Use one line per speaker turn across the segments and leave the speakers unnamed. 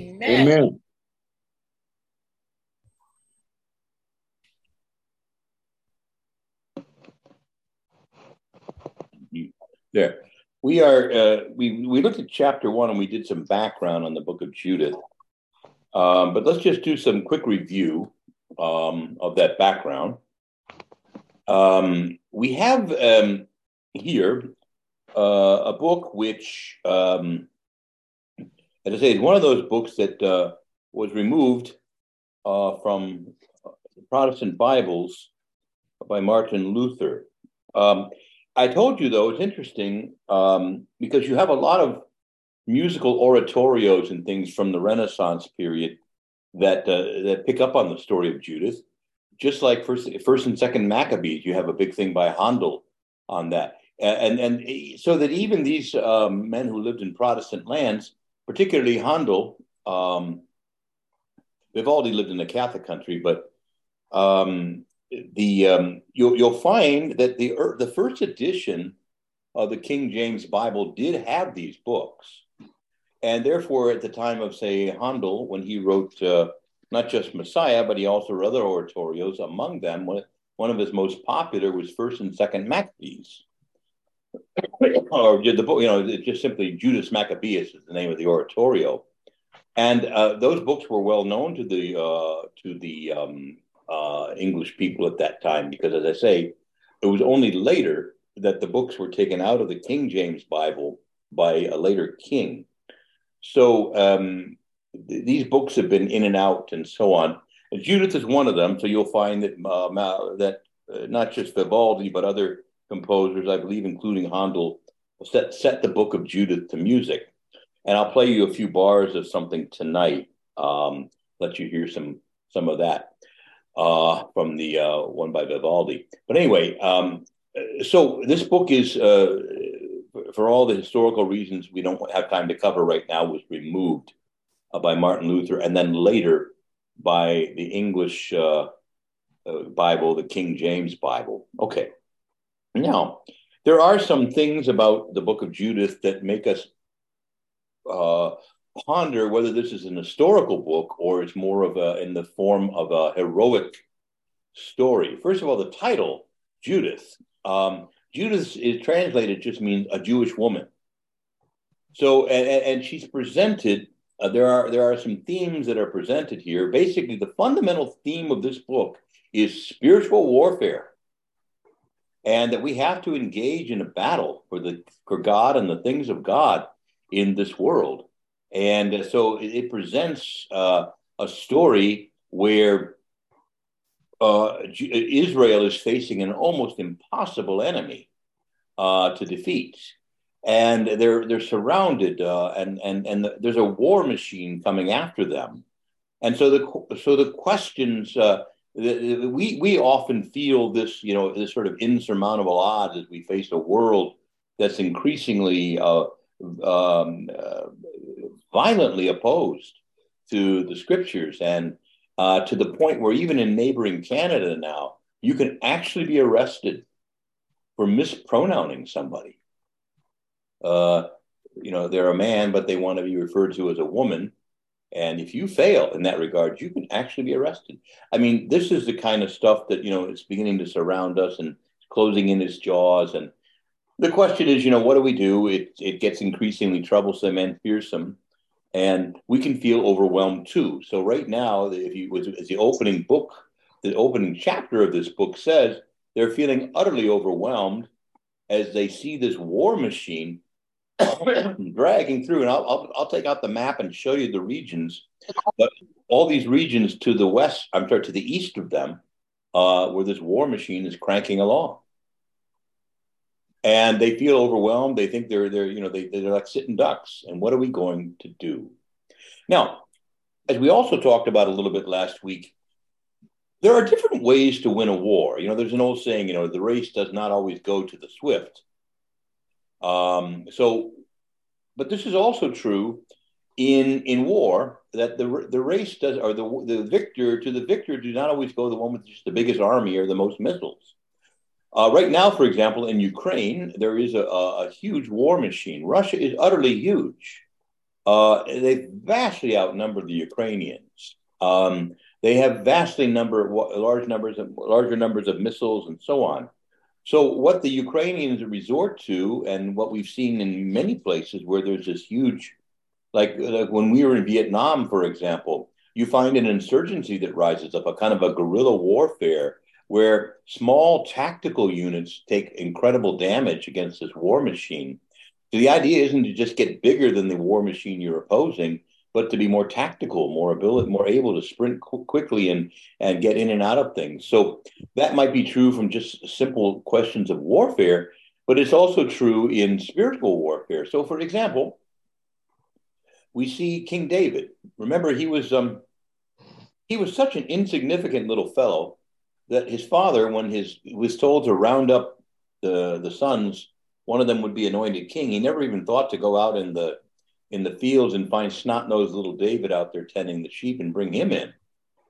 Amen.
Amen. There. We are, uh, we, we looked at chapter one and we did some background on the book of Judith. Um, but let's just do some quick review um, of that background. Um, we have um, here uh, a book which, um, as I say, it's one of those books that uh, was removed uh, from Protestant Bibles by Martin Luther. Um, I told you, though, it's interesting um, because you have a lot of musical oratorios and things from the Renaissance period that uh, that pick up on the story of Judith. Just like first, first and second Maccabees, you have a big thing by Handel on that, and and so that even these um, men who lived in Protestant lands, particularly Handel, um, Vivaldi lived in a Catholic country, but um, the um, you'll you'll find that the the first edition of the King James Bible did have these books, and therefore at the time of say Handel when he wrote uh, not just Messiah but he also wrote other oratorios. Among them, one, one of his most popular was First and Second Maccabees, or the book you know just simply Judas Maccabeus is the name of the oratorio, and uh, those books were well known to the uh, to the um, uh, English people at that time, because as I say, it was only later that the books were taken out of the King James Bible by a later king. So um, th- these books have been in and out and so on. And Judith is one of them. So you'll find that uh, that uh, not just Vivaldi but other composers, I believe, including Handel, set set the book of Judith to music. And I'll play you a few bars of something tonight. Um, let you hear some some of that uh, from the uh, one by Vivaldi. But anyway, um, so this book is, uh, for all the historical reasons we don't have time to cover right now, was removed uh, by Martin Luther and then later by the English uh, uh, Bible, the King James Bible. Okay. Now, there are some things about the book of Judith that make us ponder whether this is an historical book or it's more of a in the form of a heroic story. First of all, the title Judith. Um, Judith is translated just means a Jewish woman. So and, and she's presented. Uh, there are there are some themes that are presented here. Basically, the fundamental theme of this book is spiritual warfare, and that we have to engage in a battle for the for God and the things of God in this world. And so it, it presents uh, a story where uh, Israel is facing an almost impossible enemy uh, to defeat. And they're they're surrounded, uh, and and and the, there's a war machine coming after them, and so the so the questions we we often feel this you know this sort of insurmountable odds as we face a world that's increasingly uh, um, uh, violently opposed to the scriptures and uh, to the point where even in neighboring Canada now, you can actually be arrested for mispronouncing somebody. Uh, you know, they're a man, but they want to be referred to as a woman. And if you fail in that regard, you can actually be arrested. I mean, this is the kind of stuff that, you know, it's beginning to surround us and closing in its jaws. And the question is, you know, what do we do? It, it gets increasingly troublesome and fearsome, and we can feel overwhelmed too. So right now, if you as the opening book, the opening chapter of this book says, they're feeling utterly overwhelmed as they see this war machine dragging through. And I'll, I'll, I'll take out the map and show you the regions. But all these regions to the west, I'm sorry, to the east of them, uh, where this war machine is cranking along and they feel overwhelmed. They think they're they're you know they they're like sitting ducks. And what are we going to do? Now, as we also talked about a little bit last week, there are different ways to win a war. You know, there's an old saying, you know, the race does not always go to the swift. Um, so, but this is also true in in war that the the race does or the the victor to the victor do not always go the one with just the biggest army or the most missiles. Uh, right now, for example, in Ukraine, there is a, a, huge war machine. Russia is utterly huge. Uh, they vastly outnumber the Ukrainians. Um, they have vastly number, large numbers, of, larger numbers of missiles and so on. So what the Ukrainians resort to, and what we've seen in many places where there's this huge, like, like when we were in Vietnam, for example, you find an insurgency that rises up, a kind of a guerrilla warfare where small tactical units take incredible damage against this war machine. So the idea isn't to just get bigger than the war machine you're opposing, but to be more tactical, more ability, more able to sprint qu- quickly and and get in and out of things. So that might be true from just simple questions of warfare, but it's also true in spiritual warfare. So, for example, we see King David. Remember, he was um, he was such an insignificant little fellow that his father, when his was told to round up the the sons, one of them would be anointed king. He never even thought to go out in the in the fields and find snot nosed little David out there tending the sheep and bring him in.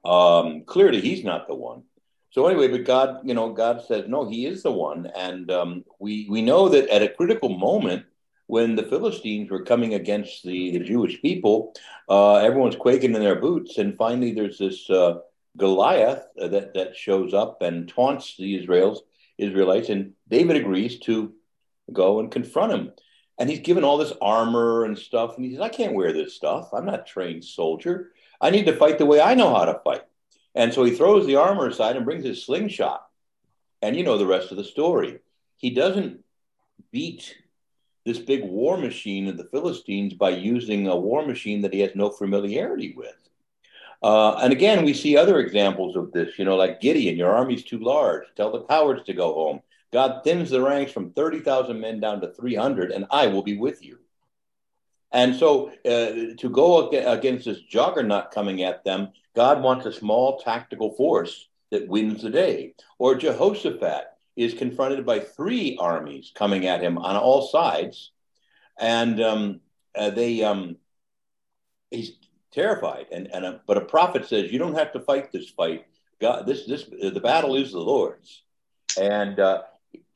Um, clearly, he's not the one. So anyway, but God, you know, God says no, He is the one, and um, we we know that at a critical moment when the Philistines were coming against the, the Jewish people, uh, everyone's quaking in their boots, and finally there's this uh, Goliath uh, that that shows up and taunts the Israels Israelites, and David agrees to go and confront him. And he's given all this armor and stuff, and he says, "I can't wear this stuff. I'm not trained soldier. I need to fight the way I know how to fight." And so he throws the armor aside and brings his slingshot. And you know the rest of the story. He doesn't beat this big war machine of the Philistines by using a war machine that he has no familiarity with. Uh, and again, we see other examples of this, you know, like Gideon, your army's too large. Tell the cowards to go home. God thins the ranks from 30,000 men down to 300, and I will be with you. And so uh, to go against this juggernaut coming at them, God wants a small tactical force that wins the day. Or Jehoshaphat is confronted by three armies coming at him on all sides. And um, uh, they, um, he's terrified. And, and a, but a prophet says, you don't have to fight this fight. God, this, this, the battle is the Lord's. And uh,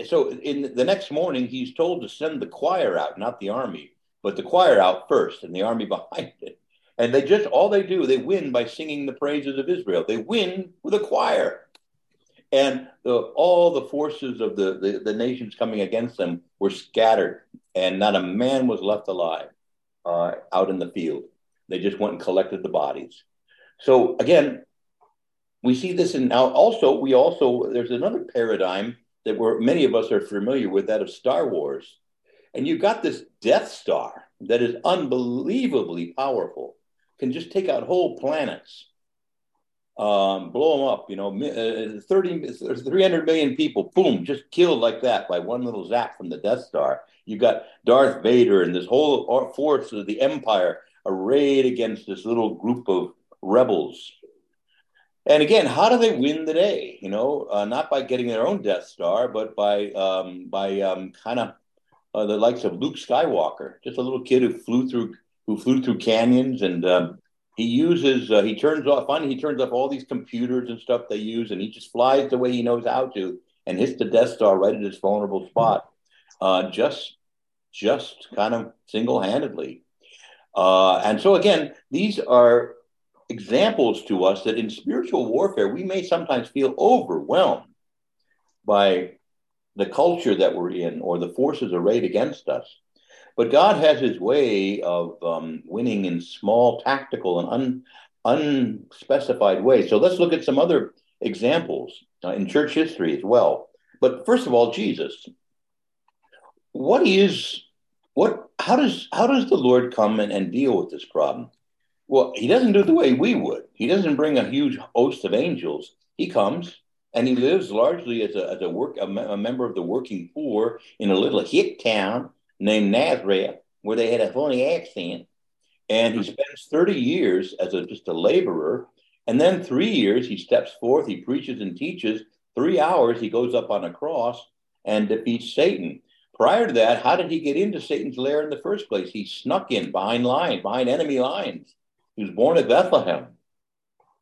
so in the next morning, he's told to send the choir out, not the army, but the choir out first and the army behind it. And they just, all they do, they win by singing the praises of Israel. They win with a choir. And the, all the forces of the, the, the, nations coming against them were scattered, and not a man was left alive uh, out in the field. They just went and collected the bodies. So again, we see this in now. Also, we also there's another paradigm that we're many of us are familiar with that of Star Wars, and you've got this Death Star that is unbelievably powerful, can just take out whole planets, um, blow them up. You know, uh, 30, 300 million people, boom, just killed like that by one little zap from the Death Star. You've got Darth Vader and this whole force of the Empire arrayed against this little group of rebels. And again, how do they win the day? You know, uh, not by getting their own Death Star, but by um, by um, kind of uh, the likes of Luke Skywalker, just a little kid who flew through who flew through canyons, and um, he uses uh, he turns off finally he turns off all these computers and stuff they use, and he just flies the way he knows how to, and hits the Death Star right at its vulnerable spot, uh, just just kind of single handedly. Uh, and so, again, these are examples to us that in spiritual warfare, we may sometimes feel overwhelmed by the culture that we're in or the forces arrayed against us. But God has his way of um, winning in small, tactical, and un, unspecified ways. So let's look at some other examples uh, in church history as well. But first of all, Jesus. What is what how does how does the Lord come and, and deal with this problem? Well, he doesn't do the way we would. He doesn't bring a huge host of angels. He comes and he lives largely as a, as a work a, a member of the working poor in a little hick town named Nazareth, where they had a funny accent. And he spends 30 years as a, just a laborer. And then three years he steps forth, he preaches and teaches. Three hours he goes up on a cross and defeats Satan. Prior to that, how did he get into Satan's lair in the first place? He snuck in behind lines, behind enemy lines. He was born at Bethlehem,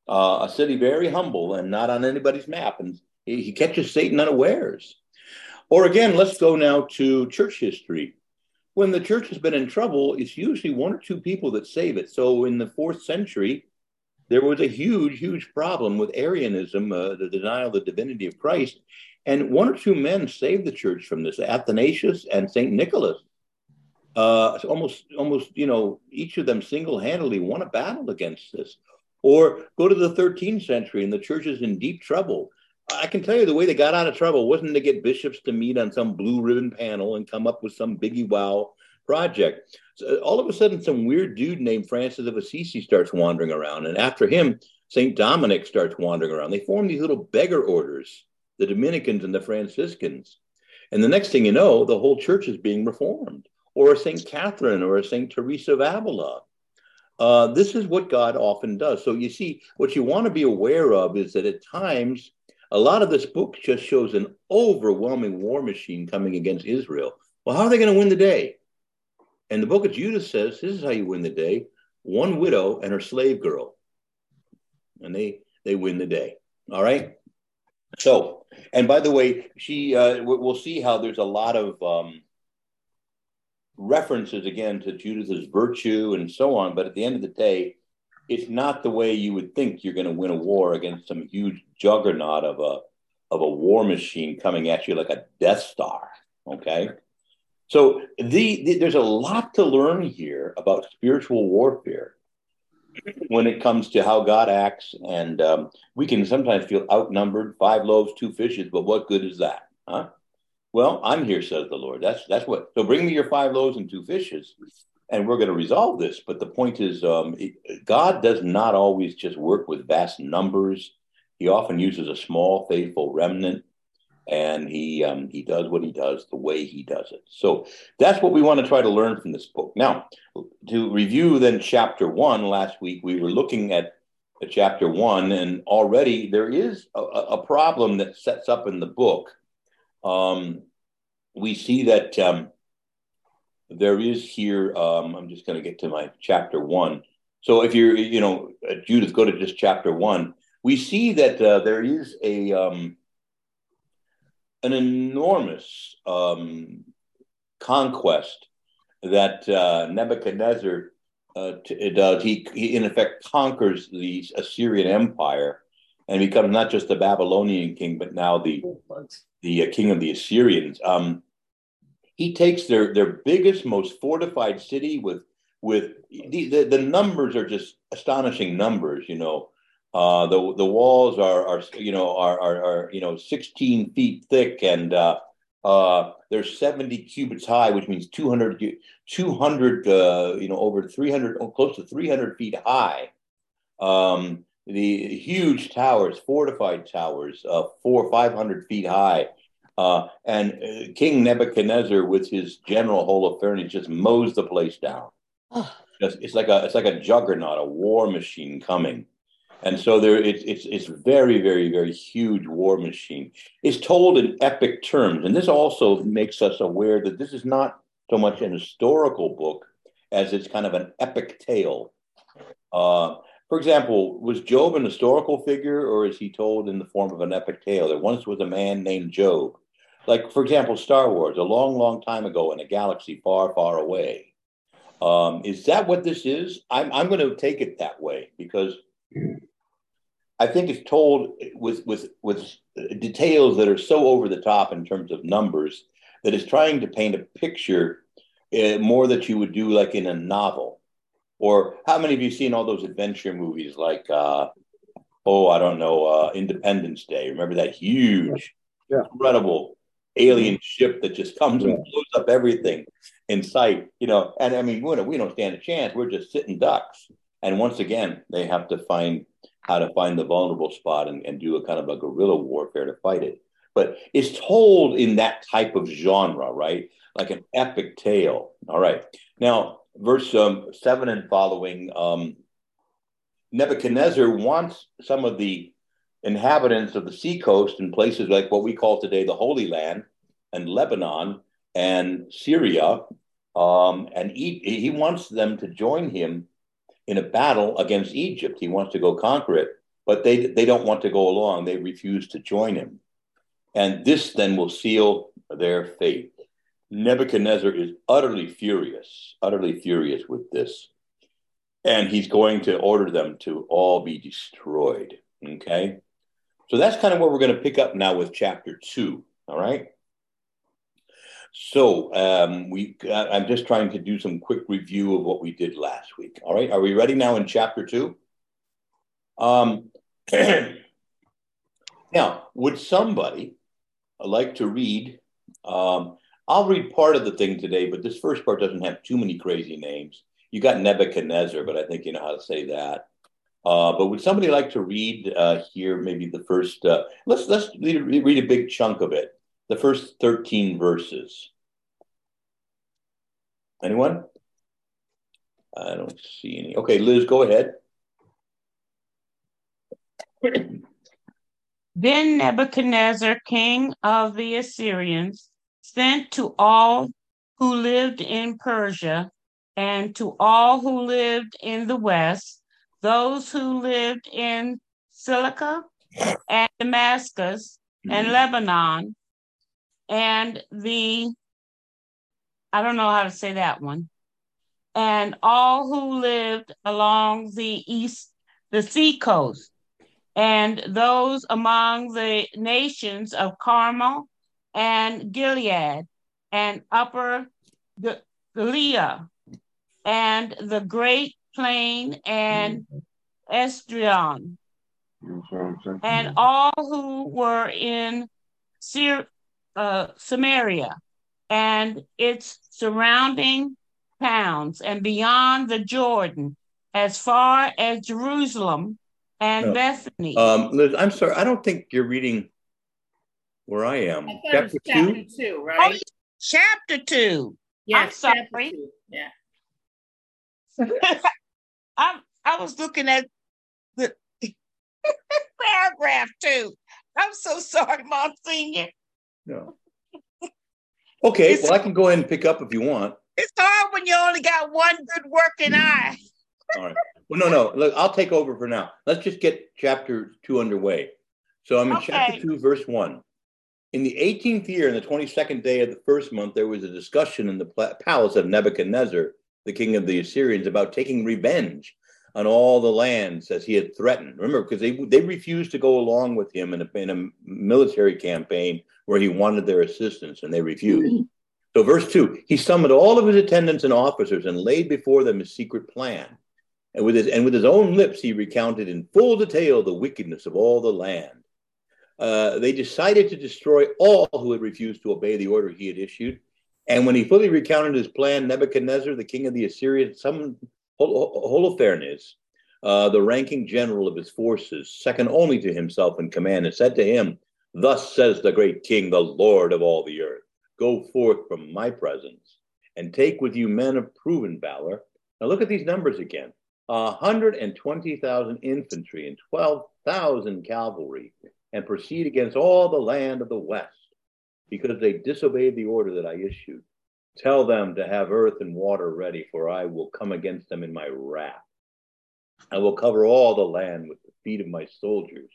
uh, a city very humble and not on anybody's map. And he, he catches Satan unawares. Or again, let's go now to church history. when the church has been in trouble, it's usually one or two people that save it. So in the fourth century, there was a huge, huge problem with Arianism, uh, the denial of the divinity of Christ. And one or two men saved the church from this Athanasius and St. Nicholas. Uh, almost, almost, you know, each of them single handedly won a battle against this. Or go to the 13th century and the church is in deep trouble. I can tell you the way they got out of trouble wasn't to get bishops to meet on some blue ribbon panel and come up with some biggie wow project. So all of a sudden, some weird dude named Francis of Assisi starts wandering around. And after him, St. Dominic starts wandering around. They form these little beggar orders, the Dominicans and the Franciscans. And the next thing you know, the whole church is being reformed, or a St. Catherine or a St. Teresa of Avila. Uh, this is what God often does. So you see, what you want to be aware of is that at times, a lot of this book just shows an overwhelming war machine coming against Israel. Well, how are they going to win the day? And the book of Judith says this is how you win the day one widow and her slave girl. And they they win the day. All right. So, and by the way, she uh, we'll see how there's a lot of um, references again to Judith's virtue and so on. But at the end of the day, it's not the way you would think you're going to win a war against some huge juggernaut of a of a war machine coming at you like a Death Star. Okay, so the, the there's a lot to learn here about spiritual warfare when it comes to how God acts, and um, we can sometimes feel outnumbered. Five loaves, two fishes, but what good is that, huh? Well, I'm here, says the Lord. That's that's what. So bring me your five loaves and two fishes, and we're going to resolve this. But the point is, um, it, God does not always just work with vast numbers. He often uses a small, faithful remnant, and he um, he does what he does the way he does it. So that's what we want to try to learn from this book. Now, to review then chapter one. Last week we were looking at chapter one, and already there is a, a problem that sets up in the book. Um, we see that um, there is here, um, I'm just going to get to my chapter one. So if you're, you know, uh, Judith, go to just chapter one. We see that uh, there is a um, an enormous um, conquest that uh, Nebuchadnezzar uh, t- does. He, he, in effect, conquers the Assyrian Empire and becomes not just the Babylonian king, but now the the uh, king of the Assyrians. Um, he takes their their biggest, most fortified city with with the, the, the numbers are just astonishing numbers. You know, uh, the the walls are are you know are are, are you know 16 feet thick and uh, uh, they're 70 cubits high, which means 200 200 uh, you know over 300 close to 300 feet high. Um, the huge towers, fortified towers, uh, four 500 feet high. Uh, and uh, King Nebuchadnezzar, with his general Holofernes, just mows the place down. Oh. Just, it's like a it's like a juggernaut, a war machine coming. And so there, it's it's it's very very very huge war machine. It's told in epic terms, and this also makes us aware that this is not so much an historical book as it's kind of an epic tale. Uh, for example, was Job an historical figure, or is he told in the form of an epic tale? There once was a man named Job like, for example, Star Wars, a long, long time ago in a galaxy far, far away. Um, is that what this is? I'm, I'm going to take it that way because I think it's told with, with, with details that are so over the top in terms of numbers that it's trying to paint a picture uh, more that you would do like in a novel. Or how many of you seen all those adventure movies like, uh, oh, I don't know, uh, Independence Day? Remember that huge, yeah. incredible alien ship that just comes and blows up everything in sight, you know. And I mean, we don't, we don't stand a chance. We're just sitting ducks. And once again, they have to find how to find the vulnerable spot and, and do a kind of a guerrilla warfare to fight it. But it's told in that type of genre, right? Like an epic tale. All right. Now, verse um, seven and following, um, Nebuchadnezzar wants some of the inhabitants of the seacoast in places like what we call today the Holy Land and Lebanon and Syria. Um, and he, he wants them to join him in a battle against Egypt. He wants to go conquer it, but they, they don't want to go along. They refuse to join him. And this then will seal their fate. Nebuchadnezzar is utterly furious, utterly furious with this. And he's going to order them to all be destroyed. Okay. So that's kind of where we're going to pick up now with chapter two. All right. So um, we, I'm just trying to do some quick review of what we did last week. All right. Are we ready now in chapter two? Um, now, would somebody like to read um, I'll read part of the thing today, but this first part doesn't have too many crazy names. You got Nebuchadnezzar, but I think you know how to say that. Uh, but would somebody like to read uh, here maybe the first? Uh, let's let's read, read a big chunk of it. The first thirteen verses. Anyone? I don't see any. Okay, Liz, go ahead.
Then Nebuchadnezzar, king of the Assyrians, sent to all who lived in Persia and to all who lived in the West, those who lived in Cilicia and Damascus and mm-hmm. Lebanon, and the, I don't know how to say that one, and all who lived along the east, the sea coast, and those among the nations of Carmel and Gilead and Upper Gilead and the Great Plain and Esdrion and all who were in Syr- uh, Samaria and its surrounding towns and beyond the Jordan as far as Jerusalem and no. Bethany.
Um, Liz, I'm sorry, I don't think you're reading where I am.
I chapter, chapter two? two, right? Oh,
chapter two.
Yeah, I'm sorry. Two. Yeah.
I I was looking at the paragraph two. I'm so sorry, Monsignor.
No. Okay, it's, well, I can go ahead and pick up if you want.
It's hard when you only got one good working hmm. eye.
All right. Well, no, no. Look, I'll take over for now. Let's just get chapter two underway. So I'm in okay. chapter two, verse one. In the 18th year, in the 22nd day of the first month, there was a discussion in the palace of Nebuchadnezzar, the king of the Assyrians, about taking revenge on all the lands as he had threatened. Remember, because they they refused to go along with him in a, in a military campaign where he wanted their assistance, and they refused. Mm-hmm. So, verse two, he summoned all of his attendants and officers and laid before them his secret plan. And with his and with his own lips, he recounted in full detail the wickedness of all the land uh, they decided to destroy all who had refused to obey the order he had issued. And when he fully recounted his plan, Nebuchadnezzar, the king of the Assyrians, summoned Holofernes, uh, the ranking general of his forces, second only to himself in command, and said to him, Thus says the great king, the Lord of all the earth, go forth from my presence and take with you men of proven valor. Now look at these numbers again 120,000 infantry and 12,000 cavalry and proceed against all the land of the west, because they disobeyed the order that I issued. Tell them to have earth and water ready, for I will come against them in my wrath. I will cover all the land with the feet of my soldiers,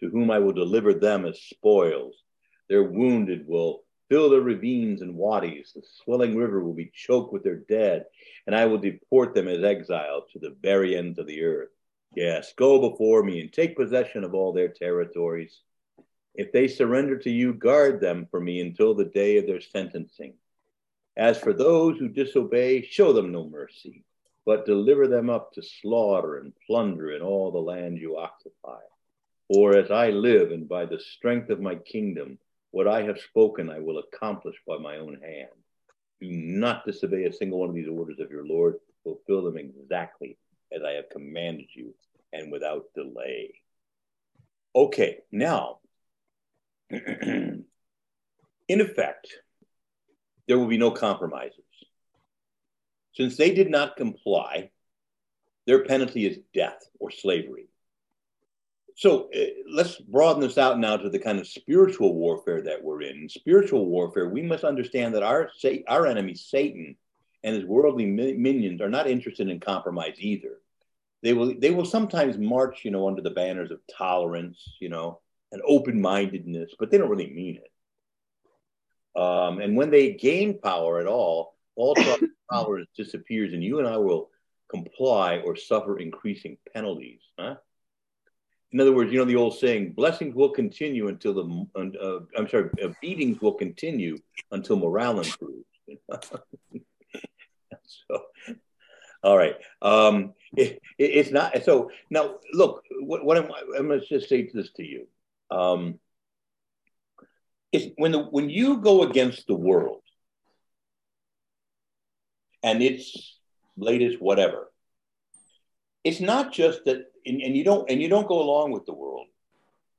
to whom I will deliver them as spoils. Their wounded will fill the ravines and wadis. The swelling river will be choked with their dead, and I will deport them as exiles to the very ends of the earth. Yes, go before me and take possession of all their territories. If they surrender to you, guard them for me until the day of their sentencing. As for those who disobey, show them no mercy, but deliver them up to slaughter and plunder in all the land you occupy. For as I live and by the strength of my kingdom, what I have spoken I will accomplish by my own hand. Do not disobey a single one of these orders of your Lord. Fulfill them exactly as I have commanded you, and without delay. Okay, now, in effect, there will be no compromises. Since they did not comply, their penalty is death or slavery. So uh, let's broaden this out now to the kind of spiritual warfare that we're in. In spiritual warfare, we must understand that our our enemy Satan and his worldly minions are not interested in compromise either they will they will sometimes march, you know, under the banners of tolerance, you know, and open-mindedness, but they don't really mean it. Um, and when they gain power at all, all power disappears, and you and I will comply or suffer increasing penalties. Huh? In other words, you know the old saying, blessings will continue until the, uh, I'm sorry, uh, beatings will continue until morale improves. so, all right. Um, it, it, it's not, so now look, what, what I'm, I'm going to just say this to you. Um, it's when the, when you go against the world and its latest whatever, it's not just that and, and you don't and you don't go along with the world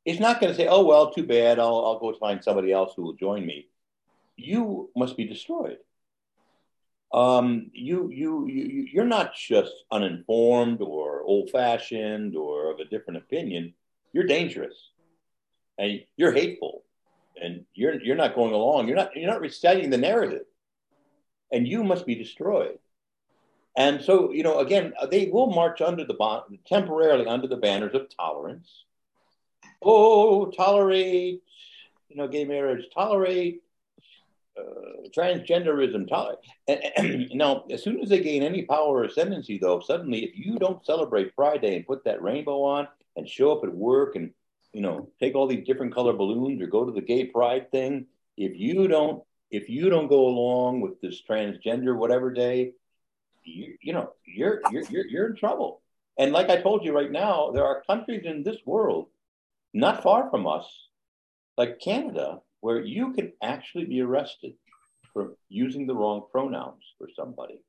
it's not going to say oh well too bad I'll, I'll go find somebody else who will join me you must be destroyed um, you, you you you're not just uninformed or old fashioned or of a different opinion. You're dangerous. And you're hateful. And you're you're not going along. You're not you're not reciting the narrative. And you must be destroyed. And so, you know, again, they will march under the bon- temporarily under the banners of tolerance. Oh, tolerate, you know, gay marriage, tolerate transgenderism, and, now, as soon as they gain any power or ascendancy, though, suddenly, if you don't celebrate Friday and put that rainbow on and show up at work and you know take all these different color balloons or go to the gay pride thing, if you don't if you don't go along with this transgender whatever day, you, you know, you're, you're, you're, you're in trouble. And like I told you right now, there are countries in this world, not far from us, like Canada, where you can actually be arrested for using the wrong pronouns for somebody.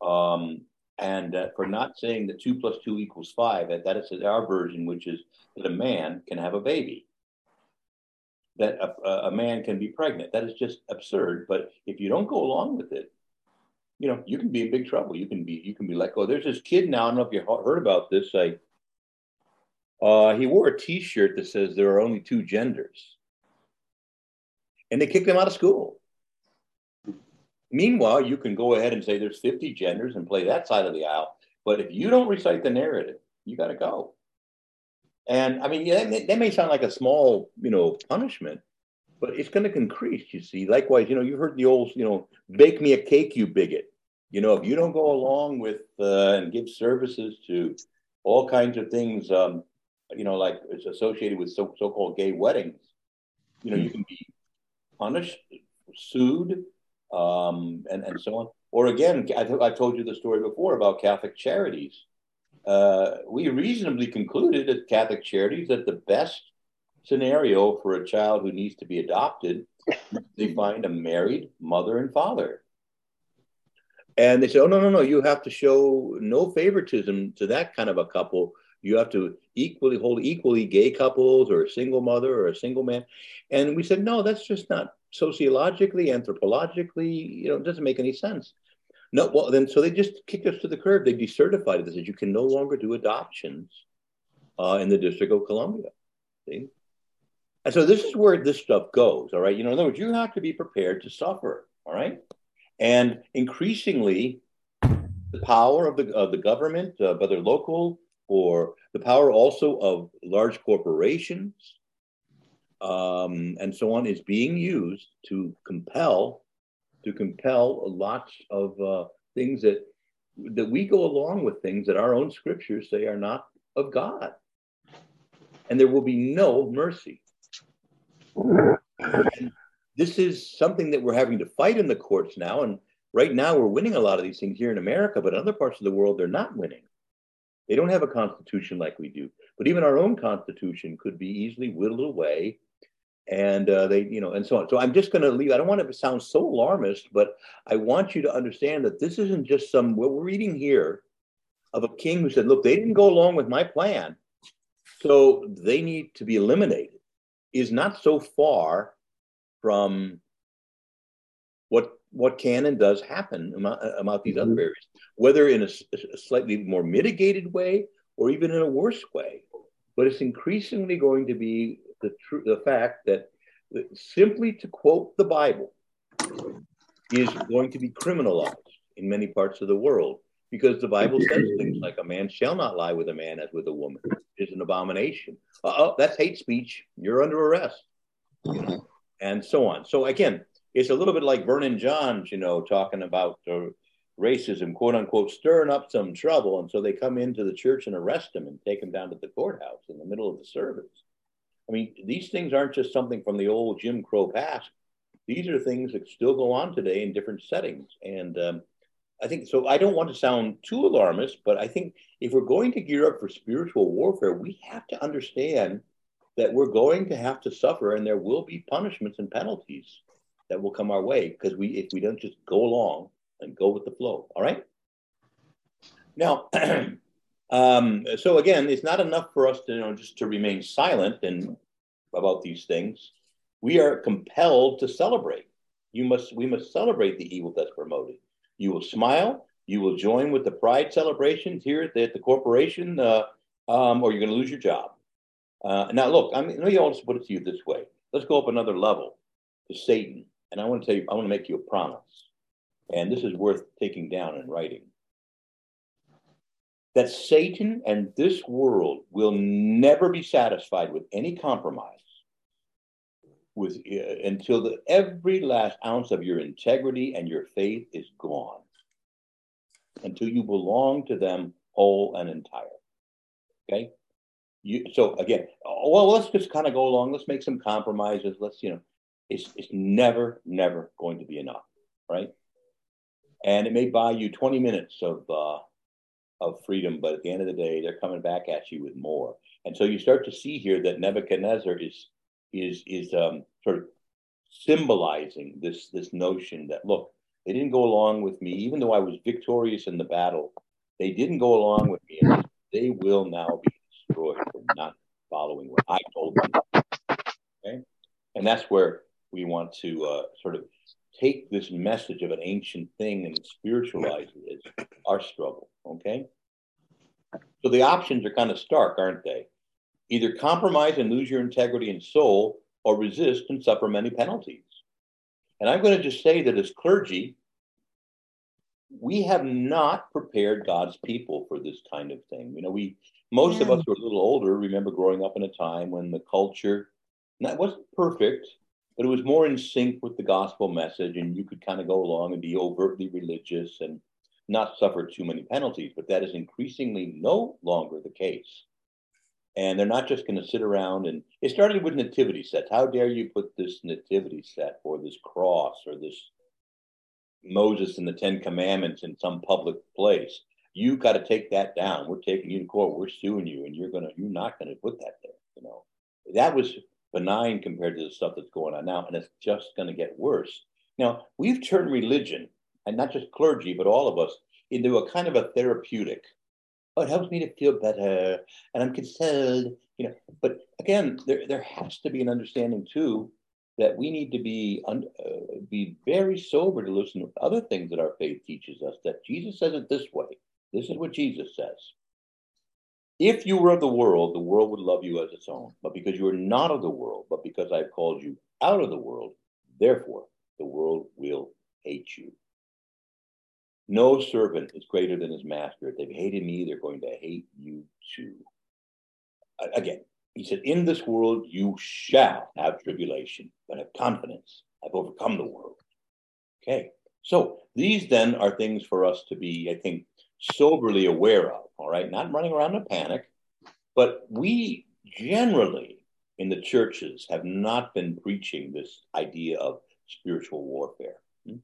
Um, and uh, for not saying that two plus two equals five, that, that is our version, which is that a man can have a baby, that a, a man can be pregnant. That is just absurd. But if you don't go along with it, you know, you can be in big trouble. You can be you can be let go. There's this kid now. I don't know if you heard about this. Like, uh, he wore a T-shirt that says there are only two genders, and they kicked him out of school. Meanwhile, you can go ahead and say there's 50 genders and play that side of the aisle. But if you don't recite the narrative, you got to go. And I mean, yeah, that may, that may sound like a small, you know, punishment, but it's going to increase. You see, likewise, you know, you heard the old, you know, bake me a cake, you bigot you know, if you don't go along with uh, and give services to all kinds of things, um, you know, like it's associated with so, so-called gay weddings, you know, you can be punished, sued, um, and, and so on. Or again, I, th- I told you the story before about Catholic charities. Uh, we reasonably concluded at Catholic charities that the best scenario for a child who needs to be adopted, they find a married mother and father and they say, oh, no, no, no, you have to show no favoritism to that kind of a couple. You have to equally hold equally gay couples or a single mother or a single man. And we said, no, that's just not sociologically, anthropologically, you know, it doesn't make any sense. No, well, then so they just kicked us to the curb. They decertified it. They said you can no longer do adoptions uh, in the District of Columbia. See? And so this is where this stuff goes. All right. You know, in other words, you have to be prepared to suffer. All right. And increasingly, the power of the, of the government, uh, whether local or the power also of large corporations um, and so on, is being used to compel to compel lots of uh, things that that we go along with things that our own scriptures say are not of God, and there will be no mercy. And this is something that we're having to fight in the courts now. And right now, we're winning a lot of these things here in America, but in other parts of the world, they're not winning. They don't have a constitution like we do. But even our own constitution could be easily whittled away. And uh, they, you know, and so on. So I'm just going to leave. I don't want to sound so alarmist, but I want you to understand that this isn't just some, what we're reading here of a king who said, look, they didn't go along with my plan. So they need to be eliminated, is not so far from what what can and does happen about, about these mm-hmm. other areas, whether in a, a, slightly more mitigated way or even in a worse way. But it's increasingly going to be the tr- the fact that simply to quote the Bible is going to be criminalized in many parts of the world because the Bible says things like a man shall not lie with a man as with a woman. It is an abomination. oh, that's hate speech. You're under arrest. You know? and so on. So again, it's a little bit like Vernon Johns, you know, talking about uh, racism, quote unquote, stirring up some trouble. And so they come into the church and arrest him and take him down to the courthouse in the middle of the service. I mean, these things aren't just something from the old Jim Crow past. These are things that still go on today in different settings. And um, I think so. I don't want to sound too alarmist, but I think if we're going to gear up for spiritual warfare, we have to understand that we're going to have to suffer and there will be punishments and penalties that will come our way because we if we don't just go along and go with the flow. All right. Now, um, so again, it's not enough for us to you know just to remain silent and about these things. We are compelled to celebrate. You must we must celebrate the evil that's promoted. You will smile. You will join with the pride celebrations here at the, at the corporation, uh, um, or you're going to lose your job. Uh, now, look, I mean, let me also put it to you this way. Let's go up another level to Satan. And I want to tell you, I want to make you a promise. And this is worth taking down in writing. That Satan and this world will never be satisfied with any compromise with uh, until the, every last ounce of your integrity and your faith is gone. Until you belong to them whole and entire. Okay? You so again well let's just kind of go along. Let's make some compromises. Let's you know it's it's never never going to be enough right and it may buy you 20 minutes of uh, of freedom but at the end of the day they're coming back at you with more and so you start to see here that nebuchadnezzar is is is um, sort of symbolizing this this notion that look they didn't go along with me even though i was victorious in the battle they didn't go along with me and they will now be destroyed for not following what I told them. Okay? And that's where we want to uh, sort of take this message of an ancient thing and spiritualize it as our struggle. Okay? So the options are kind of stark, aren't they? Either compromise and lose your integrity and soul, or resist and suffer many penalties. And I'm going to just say that as clergy, we have not prepared God's people for this kind of thing. You know, we most yeah. of us who are a little older remember growing up in a time when the culture that wasn't perfect, but it was more in sync with the gospel message, and you could kind of go along and be overtly religious and not suffer too many penalties. But that is increasingly no longer the case. And they're not just going to sit around and it started with nativity sets. How dare you put this nativity set or this cross or this Moses and the Ten Commandments in some public place? you got to take that down. We're taking you to court. We're suing you, and you're gonna you're not gonna put that there. You know, that was benign compared to the stuff that's going on now, and it's just gonna get worse. Now we've turned religion, and not just clergy, but all of us, into a kind of a therapeutic. Oh, it helps me to feel better, and I'm consoled. You know, but again, there there has to be an understanding too that we need to be uh, be very sober to listen to other things that our faith teaches us. That Jesus says it this way this is what Jesus says. If you were of the world, the world would love you as its own. But because you are not of the world, but because I've called you out of the world, therefore the world will hate you. No servant is greater than his master. If they've hated me, they're going to hate you too. Again, he said, In this world you shall have tribulation, but have confidence. I've overcome the world. Okay. So these then are things for us to be, I think, soberly aware of, all right? Not running around in a panic, but we generally in the churches have not been preaching this idea of spiritual warfare. Hmm?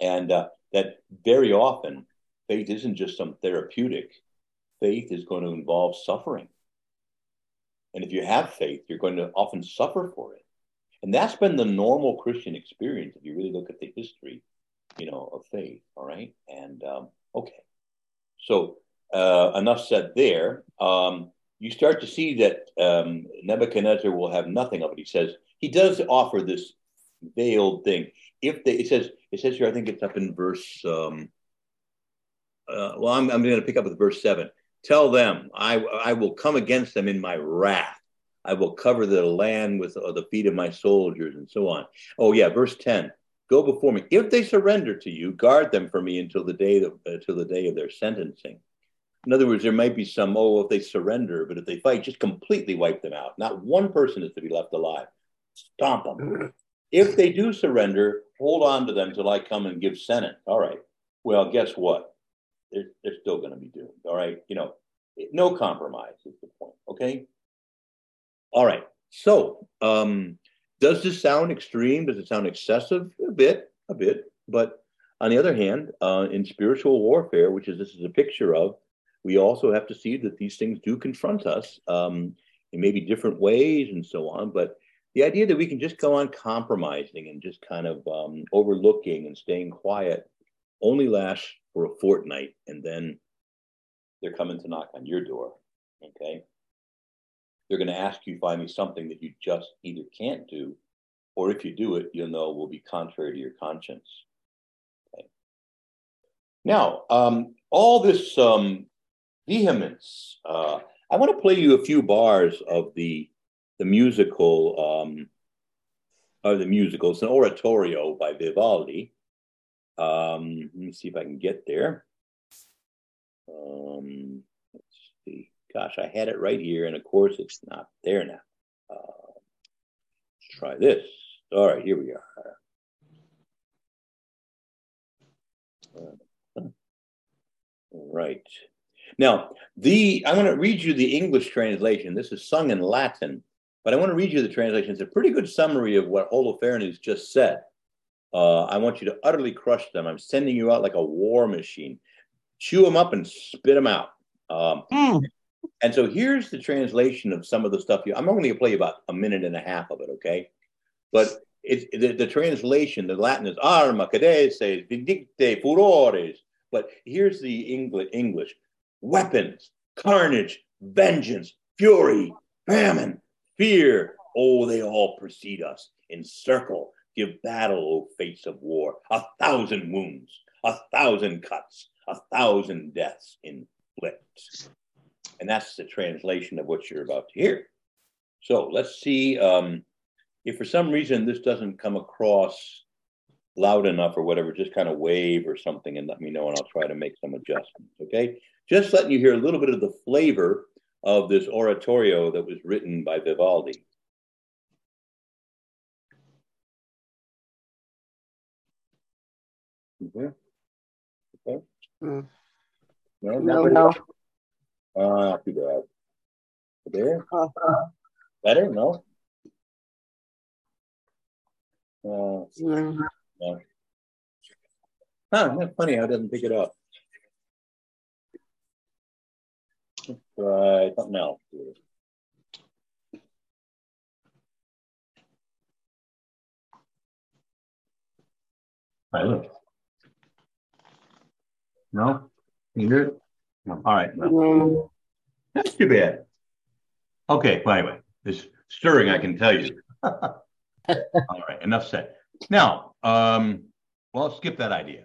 And uh, that very often faith isn't just some therapeutic, faith is going to involve suffering. And if you have faith, you're going to often suffer for it. And that's been the normal Christian experience if you really look at the history, you know, of faith. All right. And um, Okay. So uh, enough said there. Um, you start to see that um, Nebuchadnezzar will have nothing of it. He says he does offer this veiled thing. If they, it says it says here, I think it's up in verse. Um, uh, well, I'm, I'm going to pick up with verse seven. Tell them, I I will come against them in my wrath. I will cover the land with uh, the feet of my soldiers, and so on. Oh yeah, verse ten. Go before me. If they surrender to you, guard them for me until the day that, uh, until the day of their sentencing. In other words, there might be some, oh, if they surrender, but if they fight, just completely wipe them out. Not one person is to be left alive. stomp them. If they do surrender, hold on to them till I come and give sentence. All right. Well, guess what? They're, they're still going to be doomed. All right. You know, no compromise is the point. Okay. All right. So, um, does this sound extreme? Does it sound excessive? A bit, a bit. But on the other hand, uh, in spiritual warfare, which is this is a picture of, we also have to see that these things do confront us um, in maybe different ways and so on. But the idea that we can just go on compromising and just kind of um, overlooking and staying quiet only lasts for a fortnight, and then they're coming to knock on your door. Okay, they're going to ask you finally something that you just either can't do, or if you do it, you'll know will be contrary to your conscience. Okay. Now, um, all this um, vehemence. Uh, I want to play you a few bars of the the musical um, of the musical. It's an oratorio by Vivaldi. Um, let me see if I can get there. Um, let's see. Gosh, I had it right here, and of course it's not there now. Uh, let's try this. All right, here we are. Uh, right. Now, the I'm going to read you the English translation. This is sung in Latin, but I want to read you the translation. It's a pretty good summary of what Holofernes just said. Uh, I want you to utterly crush them. I'm sending you out like a war machine. Chew them up and spit them out. Um, mm. And so here's the translation of some of the stuff. You, I'm only going to play about a minute and a half of it, okay? But it's the, the translation. The Latin is arma caedes vindictae furores. But here's the English. English: weapons, carnage, vengeance, fury, famine, fear. Oh, they all precede us encircle, Give battle, O fates of war, a thousand wounds, a thousand cuts, a thousand deaths inflict. And that's the translation of what you're about to hear. So let's see um, if for some reason this doesn't come across loud enough or whatever, just kind of wave or something and let me know and I'll try to make some adjustments. Okay. Just letting you hear a little bit of the flavor of this oratorio that was written by Vivaldi. Okay. Okay. Mm. No, no, no. Uh, not too bad. There? Uh, Better? No? Uh, mm. no. Huh, that's funny how it doesn't pick it up. Try something else. All right, look. No? You hear it? No. All right. No. That's too bad. Okay. Well, anyway, it's stirring, I can tell you. All right. Enough said. Now, um, well, skip that idea.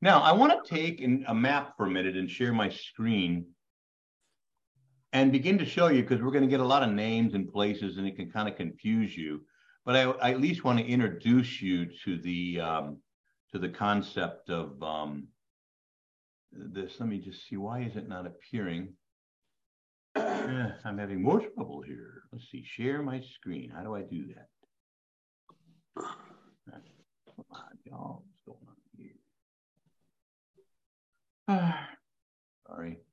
Now, I want to take in a map for a minute and share my screen and begin to show you because we're going to get a lot of names and places and it can kind of confuse you. But I, I at least want to introduce you to the um, to the concept of um, this. Let me just see. Why is it not appearing? Yeah, I'm having more trouble here. Let's see. Share my screen. How do I do that? Come on, y'all. What's going on here? Sorry.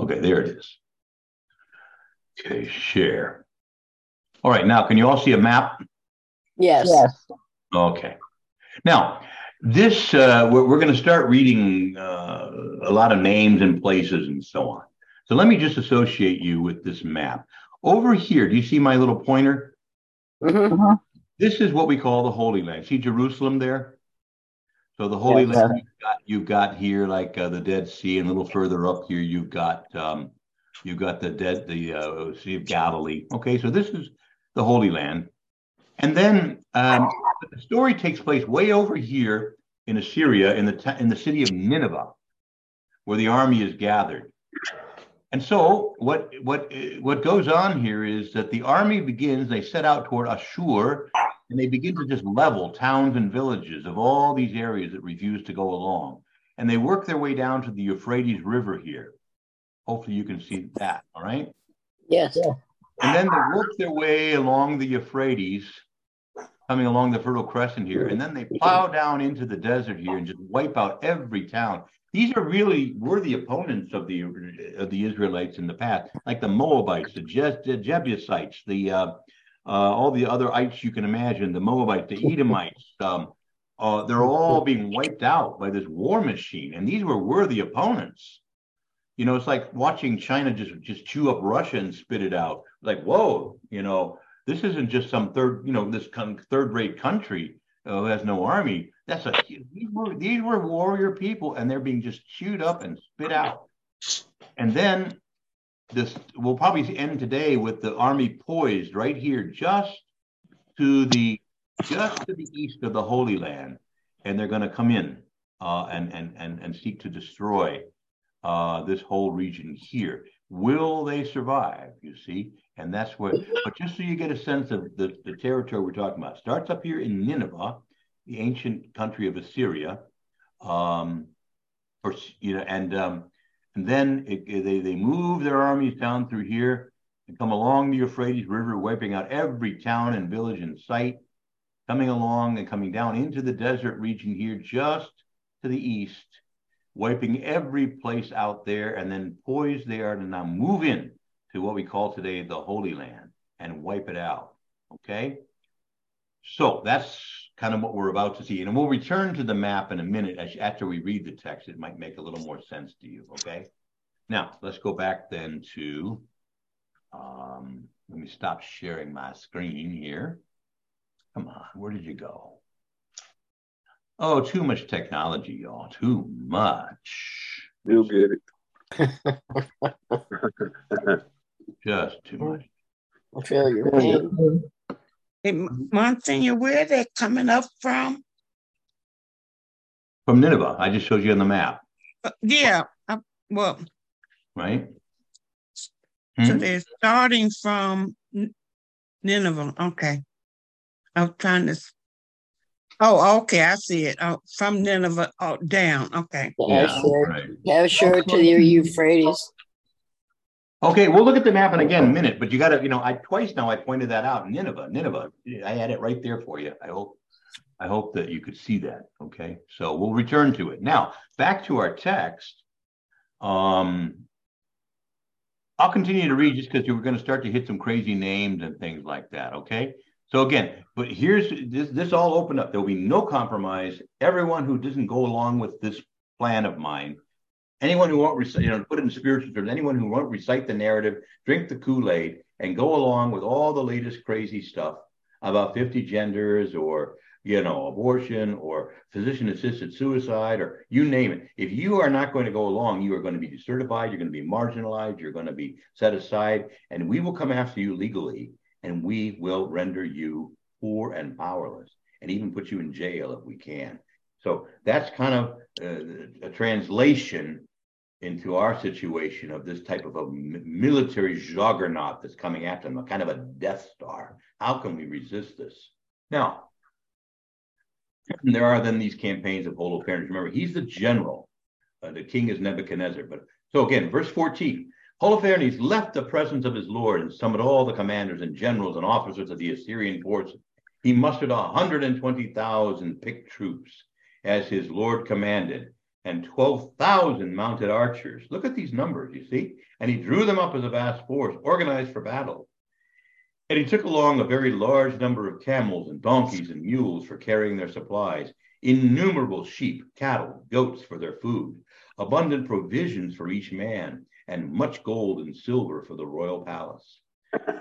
Okay, there it is. Okay, share. All right, now can you all see a map?
Yes. Yes.
Okay. Now, this, uh, we're, we're going to start reading uh, a lot of names and places and so on. So let me just associate you with this map. Over here, do you see my little pointer? Mm-hmm. This is what we call the Holy Land. See Jerusalem there? So the Holy Land you've got, you've got, here, like uh, the Dead Sea, and a little further up here, you've got um, you've got the dead the uh, Sea of Galilee. Okay, so this is the Holy Land. And then um, the story takes place way over here in Assyria, in the in the city of Nineveh, where the army is gathered. And so what what what goes on here is that the army begins. They set out toward Ashur, and they begin to just level towns and villages of all these areas that refuse to go along. and they work their way down to the Euphrates River here. Hopefully, you can see that. All right.
Yes.
And then they work their way along the Euphrates, coming along the Fertile Crescent here, and then they plow down into the desert here and just wipe out every town. These are really worthy opponents of the of the Israelites in the past, like the Moabites, the, Je- the Jebusites, the uh, all the other ites you can imagine, the Moabites, the Edomites. Um, uh, they're all being wiped out by this war machine, and these were worthy opponents. You know, it's like watching China just just chew up Russia and spit it out. Like, whoa, you know, this isn't just some third, you know, this third rate country uh, who has no army. That's a these were these were warrior people, and they're being just chewed up and spit out. And then this will probably end today with the army poised right here, just to the just to the east of the Holy Land, and they're going to come in uh, and and and and seek to destroy uh, this whole region here. Will they survive? You see, and that's what. But just so you get a sense of the, the territory we're talking about, starts up here in Nineveh, the ancient country of Assyria, um, or you know, and um, and then it, they they move their armies down through here and come along the Euphrates River, wiping out every town and village in sight, coming along and coming down into the desert region here, just to the east wiping every place out there, and then poised there to now move in to what we call today the Holy Land and wipe it out. Okay? So that's kind of what we're about to see. And we'll return to the map in a minute after we read the text. It might make a little more sense to you. Okay? Now, let's go back then to, um, let me stop sharing my screen here. Come on, where did you go? Oh, too much technology, y'all. Too much.
You'll get it.
Just too much.
I feel your pain.
Hey, Monsignor, where they coming up from?
From Nineveh. I just showed you on the map.
Uh, yeah. Uh, well,
right?
So
Hmm?
they're starting from Nineveh. Okay. I'm trying to. Oh, okay. I see it. Oh, from Nineveh oh, down. Okay.
Yeah, sure.
right.
Yeah, sure to the Euphrates.
Okay, we'll look at the map in again in a minute, but you got to, you know, I twice now I pointed that out. Nineveh, Nineveh. I had it right there for you. I hope, I hope that you could see that. Okay, so we'll return to it now. Back to our text. Um, I'll continue to read just because you were going to start to hit some crazy names and things like that. Okay, so again, but here's this. This all opened up. There will be no compromise. Everyone who doesn't go along with this plan of mine anyone who won't recite, you know, put it in spiritual terms, anyone who won't recite the narrative, drink the Kool-Aid, and go along with all the latest crazy stuff about 50 genders or you know, abortion or physician-assisted suicide or you name it. If you are not going to go along, you are going to be decertified, you're going to be marginalized, you're going to be set aside, and we will come after you legally, and we will render you poor and powerless, and even put you in jail if we can. So that's kind of uh, a translation into our situation of this type of a military juggernaut that's coming after them, a kind of a Death Star. How can we resist this? Now, there are then these campaigns of Holofernes. Remember, he's the general. Uh, the king is Nebuchadnezzar. But so again, verse 14. Holofernes left the presence of his lord and summoned all the commanders and generals and officers of the Assyrian force. He mustered 120,000 picked troops as his lord commanded, and 12,000 mounted archers. Look at these numbers, you see? And he drew them up as a vast force, organized for battle. And he took along a very large number of camels and donkeys and mules for carrying their supplies, innumerable sheep, cattle, goats for their food, abundant provisions for each man, and much gold and silver for the royal palace.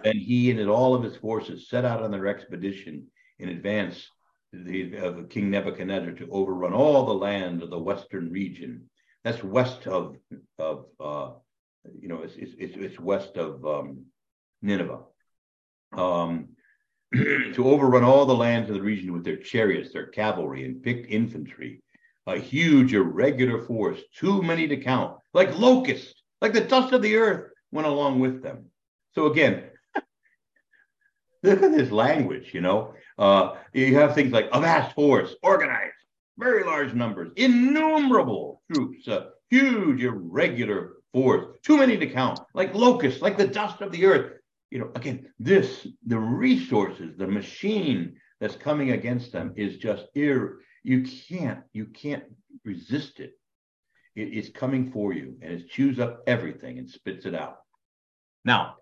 Then he and all of his forces set out on their expedition in advance the, of King Nebuchadnezzar to overrun all the land of the western region. That's west of of uh, you know it's it's, it's west of um, Nineveh. Um, to overrun all the lands of the region with their chariots, their cavalry, and picked infantry, a huge irregular force, too many to count, like locusts, like the dust of the earth, went along with them. So again, look at this language, you know. Uh, you have things like a vast force, organized, very large numbers, innumerable troops, a huge irregular force, too many to count, like locusts, like the dust of the earth. You know, again, this, the resources, the machine that's coming against them is just ir. You can't, you can't resist it. it. It's coming for you, and it chews up everything and spits it out. Now,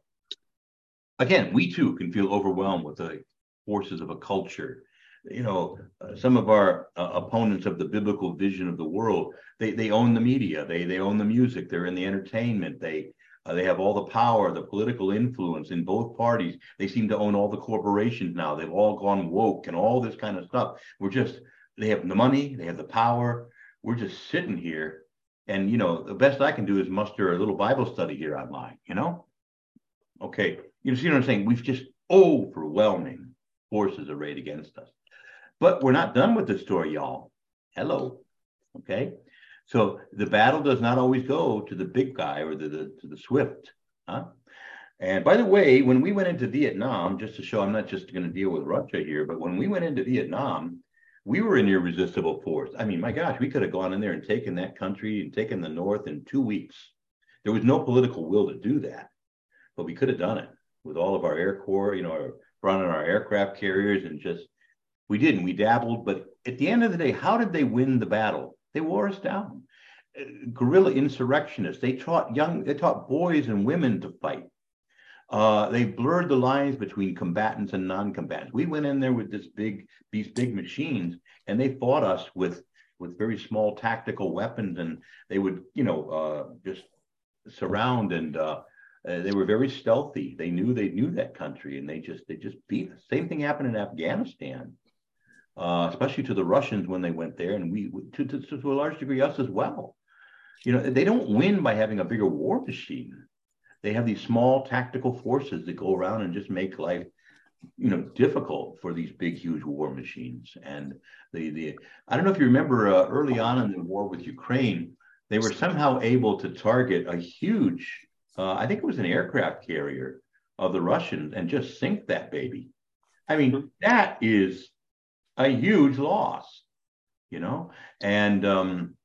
again, we too can feel overwhelmed with the forces of a culture you know, uh, some of our uh, opponents of the biblical vision of the world, they they own the media, they they own the music, they're in the entertainment, they uh, they have all the power, the political influence in both parties. They seem to own all the corporations now. They've all gone woke and all this kind of stuff. We're just they have the money, they have the power. We're just sitting here, and you know, the best I can do is muster a little Bible study here online. You know, okay, you see what I'm saying? We've just overwhelming forces arrayed against us. But we're not done with the story, y'all. Hello. Okay. So the battle does not always go to the big guy or the, the to the swift. Huh? And by the way, when we went into Vietnam, just to show I'm not just going to deal with Russia here, but when we went into Vietnam, we were an irresistible force. I mean, my gosh, we could have gone in there and taken that country and taken the North in two weeks. There was no political will to do that, but we could have done it with all of our Air Corps, you know, running our aircraft carriers and just we didn't. We dabbled, but at the end of the day, how did they win the battle? They wore us down. Uh, guerrilla insurrectionists. They taught young. They taught boys and women to fight. Uh, they blurred the lines between combatants and non-combatants. We went in there with this big, these big machines, and they fought us with with very small tactical weapons, and they would, you know, uh, just surround and uh, uh, they were very stealthy. They knew they knew that country, and they just they just beat us. Same thing happened in Afghanistan uh, especially to the Russians when they went there, and we to, to, to a large degree us as well. You know, they don't win by having a bigger war machine. They have these small tactical forces that go around and just make life, you know, difficult for these big, huge war machines. And the the I don't know if you remember uh, early on in the war with Ukraine, they were somehow able to target a huge, uh, I think it was an aircraft carrier of the Russians, and just sink that baby. I mean, mm-hmm. that is a huge loss, you know. And um,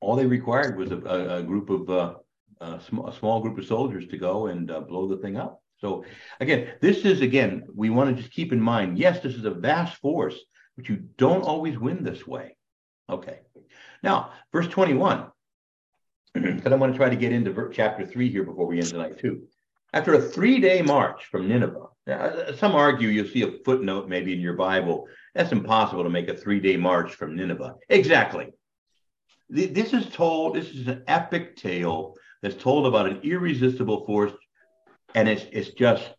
all they required was a, a, group of uh, a, sm- a small group of soldiers to go and uh, blow the thing up. So again, this is again we want to just keep in mind. Yes, this is a vast force, but you don't always win this way. Okay. Now, verse twenty-one. Because I want to try to get into chapter three here before we end tonight too. After a three-day march from Nineveh, uh, some argue you'll see a footnote maybe in your Bible that's impossible to make a three day march from Nineveh. Exactly. This is told, this is an epic tale that's told about an irresistible force, and it's it's just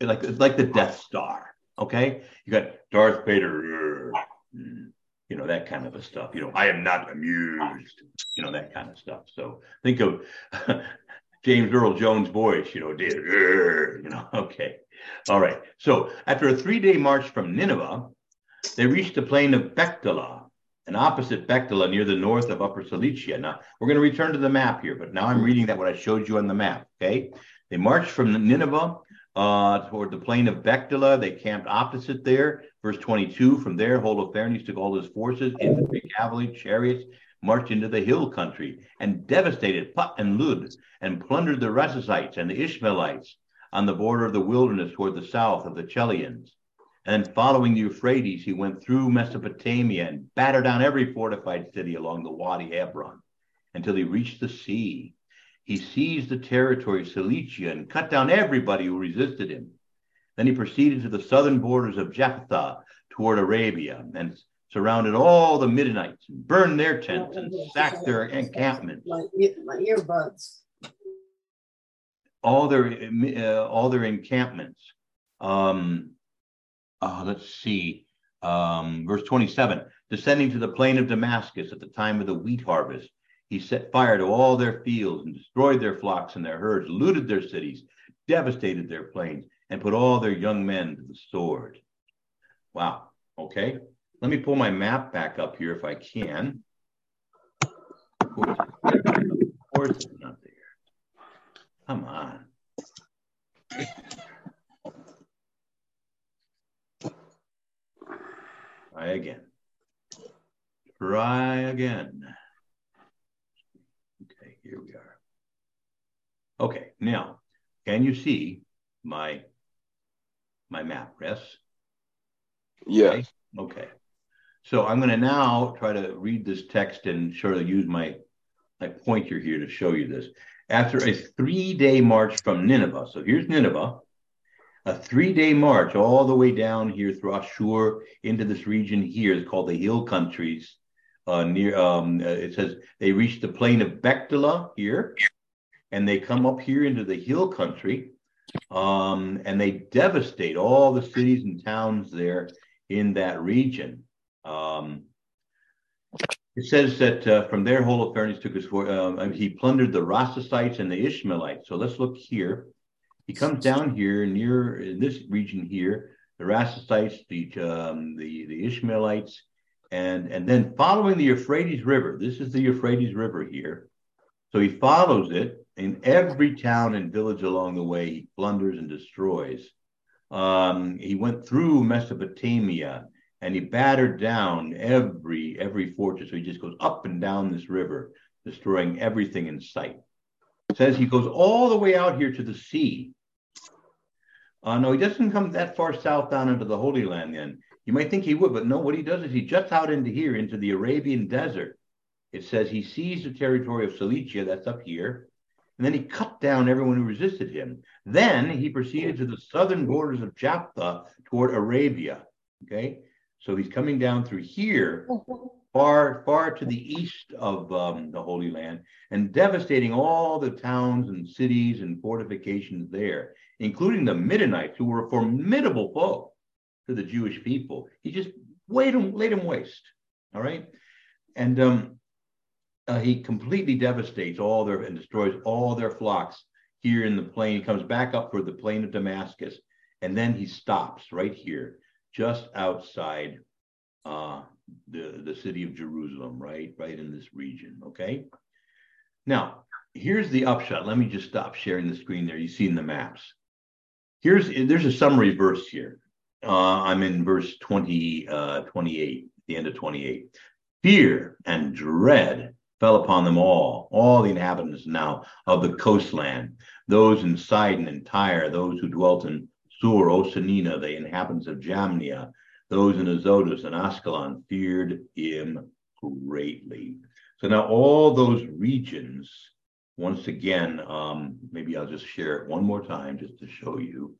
like like the Death Star. Okay, you got Darth Vader, you know that kind of a stuff. You know, I am not amused. You know that kind of stuff. So think of James Earl Jones' voice. You know, did you know. Okay, all right. So after a three day march from Nineveh, they reached the plain of Bectileth, and opposite Bectileth near the north of Upper Cilicia. Now, we're going to return to the map here, but now I'm reading that what I showed you on the map. Okay. They marched from Nineveh uh, toward the plain of Bectileth. They camped opposite there. Verse 22 from there, Holofernes took all his forces, infantry, cavalry, chariots, marched into the hill country and devastated Put and Lud and plundered the Rassisites and the Ishmaelites on the border of the wilderness toward the south of the Chelians. And following the Euphrates, he went through Mesopotamia and battered down every fortified city along the Wadi Abron until he reached the sea. He seized the territory of Cilicia and cut down everybody who resisted him. Then he proceeded to the southern borders of Japhetha toward Arabia and surrounded all the Midianites and burned their tents and sacked their encampments.
My, my earbuds
all their uh, all their encampments. Um, uh, let's see, um, verse 27. Descending to the plain of Damascus at the time of the wheat harvest, he set fire to all their fields and destroyed their flocks and their herds, looted their cities, devastated their plains, and put all their young men to the sword. Wow. Okay. Let me pull my map back up here if I can. Of course, of course it's not there. Come on. Try again. try again. Here we are. Okay, now, can you see my my map, yes?
Yes.
Okay. okay. So I'm going to now try to read this text and sort of use my my pointer here to show you this. After a three-day march from Nineveh, so here's Nineveh, a three-day march all the way down here through Ashur into this region here. It's called the Hill Countries. Uh, near, um, uh, it says they reach the plain of Bectileth here, and they come up here into the Hill Country, um, and they devastate all the cities and towns there in that region. Um, it says that uh, from their Holofernes took his um, he plundered the Rosasites and the Ishmaelites. So let's look here. He comes down here near in this region here, the Rosasites, the um, the the Ishmaelites, and and then following the Euphrates River. This is the Euphrates River here. So he follows it in every town and village along the way. He plunders and destroys. Um, he went through Mesopotamia and he battered down every every fortress. So he just goes up and down this river, destroying everything in sight. Says he goes all the way out here to the sea. Uh, no, he doesn't come that far south down into the Holy Land. Then you might think he would, but no. What he does is he juts out into here, into the Arabian desert. It says he seized the territory of Cilicia, that's up here, and then he cut down everyone who resisted him. Then he proceeded to the southern borders of Japhtha toward Arabia. Okay, so he's coming down through here, far, far to the east of um, the Holy Land, and devastating all the towns and cities and fortifications there, including the Midianites, who were a formidable foe to the Jewish people. He just laid him, laid them waste. All right, and um, uh, he completely devastates all their and destroys all their flocks here in the plain. He comes back up for the plain of Damascus, and then he stops right here just outside uh, the, the city of Jerusalem, right? Right in this region, okay? Now, here's the upshot. Let me just stop sharing the screen there. You see in the maps. Here's, there's a summary verse here. Uh, I'm in verse 20, uh, 28, the end of 28. Fear and dread fell upon them all, all the inhabitants now of the coastland, those in Sidon and Tyre, those who dwelt in Sur, Osanina, the inhabitants of Jamnia, those in Azotus and Ascalon feared him greatly. So now all those regions, once again, um, maybe I'll just share it one more time just to show you.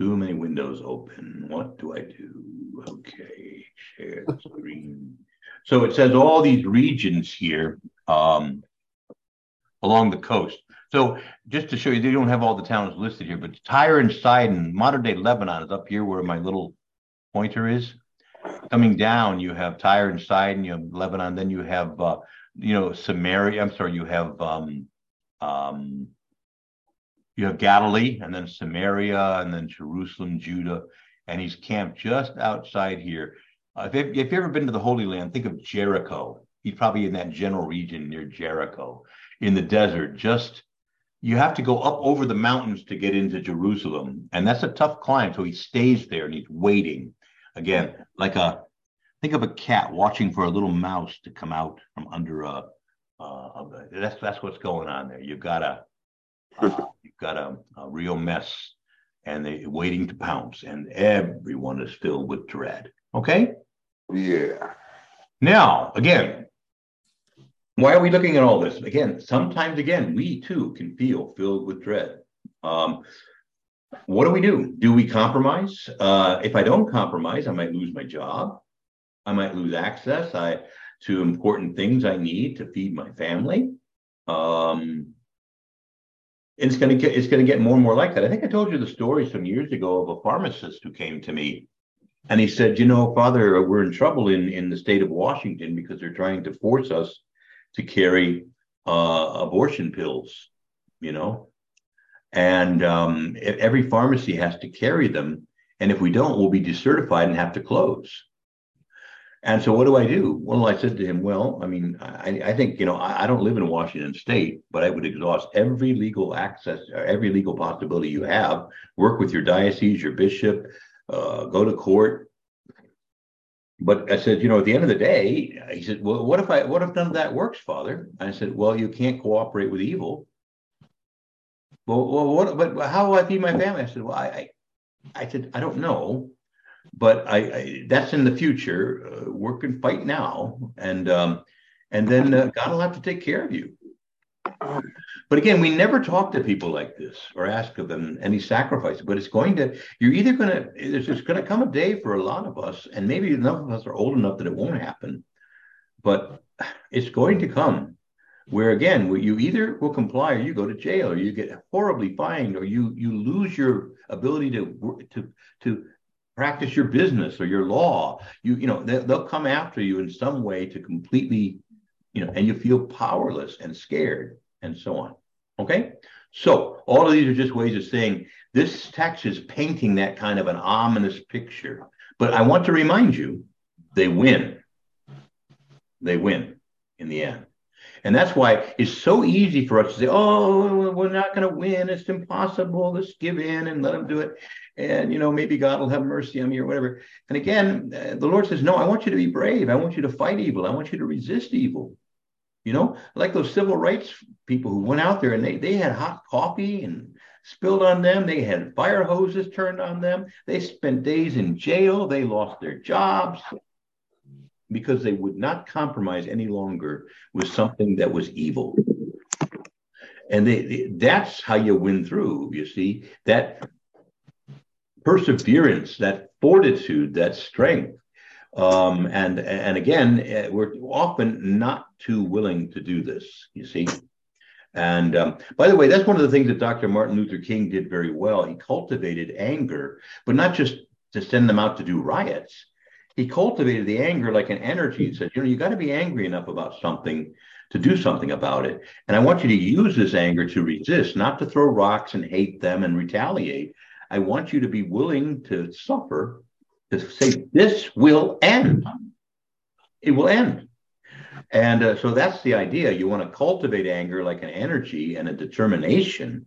Too many windows open. What do I do? Okay, share screen. So it says all these regions here um, along the coast. So just to show you, they don't have all the towns listed here, but Tyre and Sidon, modern day Lebanon is up here where my little pointer is. Coming down, you have Tyre and Sidon, you have Lebanon, then you have, uh, you know, Samaria. I'm sorry, you have, um, um, you have Galilee, and then Samaria, and then Jerusalem, Judah, and he's camped just outside here. Uh, if, if you've ever been to the Holy Land, think of Jericho. He's probably in that general region near Jericho, in the desert, just you have to go up over the mountains to get into Jerusalem. And that's a tough climb. So he stays there and he's waiting. Again, like a think of a cat watching for a little mouse to come out from under a uh, that's that's what's going on there. You've got a uh, got a, a real mess, and they're waiting to pounce, and everyone is filled with dread. Okay.
Yeah.
Now, again, why are we looking at all this? Again, sometimes again, we too can feel filled with dread. Um, what do we do? Do we compromise? Uh, if I don't compromise, I might lose my job. I might lose access I, to important things I need to feed my family. Um, it's going to get it's going to get more and more like that. I think I told you the story some years ago of a pharmacist who came to me, and he said, "You know, Father, we're in trouble in in the state of Washington because they're trying to force us to carry uh, abortion pills, you know, and um, every pharmacy has to carry them. And if we don't, we'll be decertified and have to close. And so, what do I do? Well, I said to him, Well, I mean, I, I think, you know, I, I, don't live in Washington state, but I would exhaust every legal access, every legal possibility you have, work with your diocese, your bishop, uh, go to court, but I said, you know, at the end of the day, he said, well, what if I, what if none of that works, Father? I said, well, you can't cooperate with evil. Well, well what, but how will I feed my family? I said, well, I, I, I said, I don't know, but I, I that's in the future. Uh, work and fight now, and um, and then uh, God will have to take care of you. But again, we never talk to people like this or ask of them any sacrifice. But it's going to, you're either going to, there's just going to come a day for a lot of us, and maybe enough of us are old enough that it won't happen. But it's going to come where again, you either will comply or you go to jail or you get horribly fined or you you lose your ability to to to practice your business or your law. You you know they, they'll come after you in some way to completely you know, and you feel powerless and scared and so on. Okay. So all of these are just ways of saying this text is painting that kind of an ominous picture. But I want to remind you, they win. They win in the end. And that's why it's so easy for us to say, oh, we're not going to win. It's impossible. Let's give in and let them do it. And, you know, maybe God will have mercy on me or whatever. And again, uh, the Lord says, no, I want you to be brave. I want you to fight evil. I want you to resist evil. You know, like those civil rights people who went out there and they, they had hot coffee and spilled on them. They had fire hoses turned on them. They spent days in jail. They lost their jobs because they would not compromise any longer with something that was evil. And they, that's how you win through, you see, that perseverance, that fortitude, that strength um, and and again, eh, we're often not too willing to do this. You see. And um, by the way, that's one of the things that Dr. Martin Luther King did very well. He cultivated anger, but not just to send them out to do riots. He cultivated the anger like an energy. He said, you know, you got to be angry enough about something to do something about it. And I want you to use this anger to resist, not to throw rocks and hate them and retaliate. I want you to be willing to suffer to say this will end. It will end. And uh, so that's the idea. You want to cultivate anger like an energy and a determination,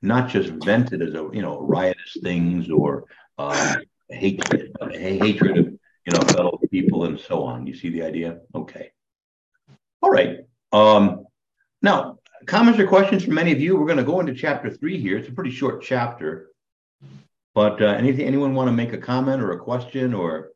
not just vent it as a you know riotous things or uh, hatred, hatred of you know fellow people and so on. You see the idea? Okay. All right. Um, now, comments or questions from any of you? We're going to go into chapter three here. It's a pretty short chapter. But uh, anything, anyone want to make a comment or a question or?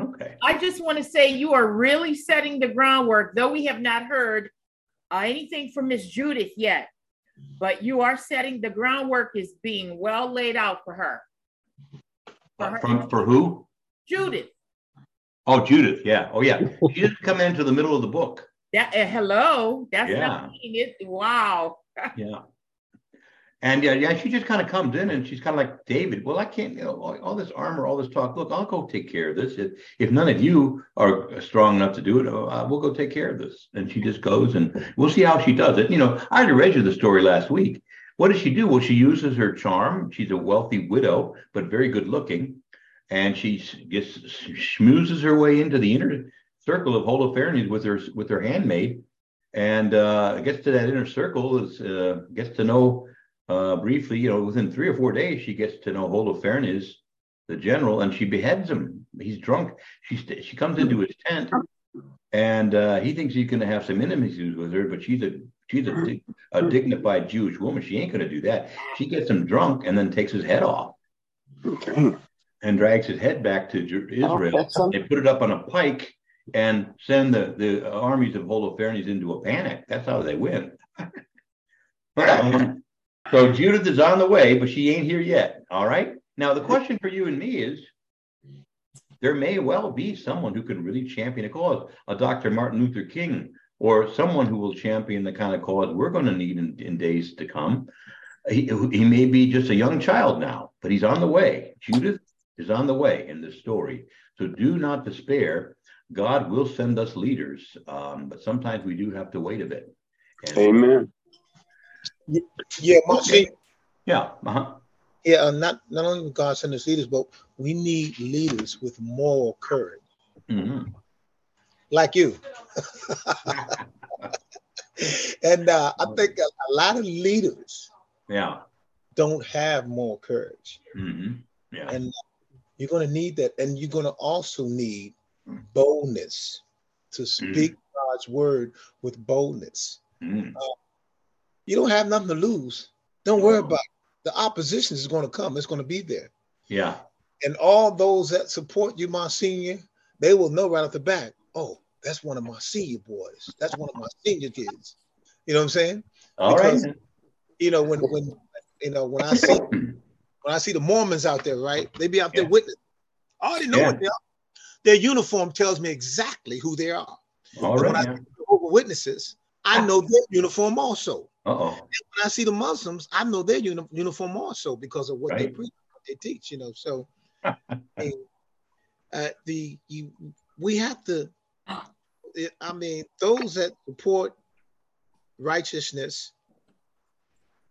okay.
I just want to say you are really setting the groundwork, though we have not heard uh, anything from Miss Judith yet, but you are setting the groundwork is being well laid out for her.
For, her. From, for who?
Judith.
Oh, Judith. Yeah. Oh, yeah. She didn't come into the middle of the book.
That uh, hello. That's yeah. not it. Wow.
yeah. And yeah, yeah, she just kind of comes in and she's kind of like David. Well, I can't, you know, all, all, this armor, all this talk. Look, I'll go take care of this. If, if none of you are strong enough to do it, uh, we'll go take care of this. And she just goes and we'll see how she does it. You know, I already read you the story last week. What does she do? Well, she uses her charm. She's a wealthy widow, but very good looking and she gets schmoozes her way into the inner circle of Holofernes with her with her handmaid, and uh, gets to that inner circle. Is uh, gets to know uh, briefly. You know, within three or four days, she gets to know Holofernes, the general, and she beheads him. He's drunk. She st- she comes into his tent, and uh, he thinks he's going to have some intimacies with her, but she's a she's a, dig- a dignified Jewish woman. She ain't going to do that. She gets him drunk and then takes his head off and drags his head back to oh, Israel. Oh, they put it up on a pike and send the, the armies of Holofernes into a panic. That's how they win. so Judith is on the way, but she ain't here yet. All right. Now, the question for you and me is there may well be someone who can really champion a cause, a Dr. Martin Luther King, or someone who will champion the kind of cause we're going to need in, in days to come. He, he may be just a young child now, but he's on the way. Judith is on the way in this story. So do not despair. God will send us leaders, um, but sometimes we do have to wait a bit.
And Amen.
Yeah.
Yeah. Uh-huh.
Yeah, uh, not not only God send us leaders, but we need leaders with moral courage, mm-hmm. like you. and uh, I think a, a lot of leaders
Yeah.
don't have moral courage.
hmm Yeah.
And you're going to need that. And you're going to also need boldness to speak God's word with boldness.
Mm.
You don't have nothing to lose. Don't worry about it. The opposition is going to come, it's going to be there.
Yeah.
And all those that support you, Monsignor, they will know right off the bat, oh, that's one of my senior boys. That's one of my senior kids. You know what I'm saying?
All right.
Because- You know, when when you know, when I see when I see the Mormons out there, right? They be out there
Yeah.
witnessing. I already know
Yeah.
what they are. Their uniform tells me exactly who they are.
All
And when
right.
I see Witnesses, I ah. know their uniform also.
Uh oh.
When I see the Muslims, I know their uni- uniform also because of what they preach, what they teach. You know, so uh, the you we have to. I mean, those that support righteousness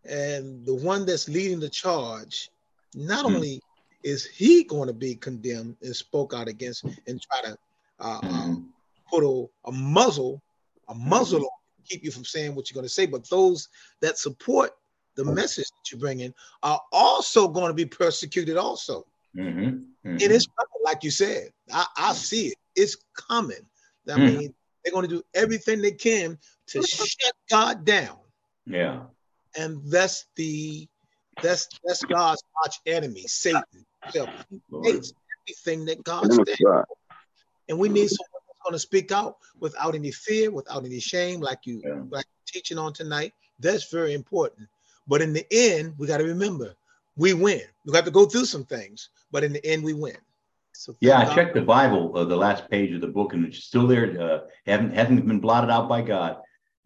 and the one that's leading the charge, not
Hmm.
only is he going to be condemned and spoke out against and try to uh,
Mhm.
put a, a muzzle, a muzzle on you, keep you from saying what you're going to say, but those that support the message that you're bringing are also going to be persecuted also.
Mhm. Mhm.
It is coming, like you said. I, I see it. It's coming. I
Hmm.
mean, they're going to do everything they can to shut God down,
Yeah.
and that's the that's that's God's arch enemy, Satan. himself. He hates everything that God
On the
stands,
side.
and we need someone going to speak out without any fear, without any shame, like you
Yeah.
like teaching on tonight. That's very important. But in the end, we got to remember, we win. We got to go through some things, but in the end, we win. So
Yeah, I checked the Bible, uh, the last page of the book, and it's still there. Uh, haven't hasn't been blotted out by God.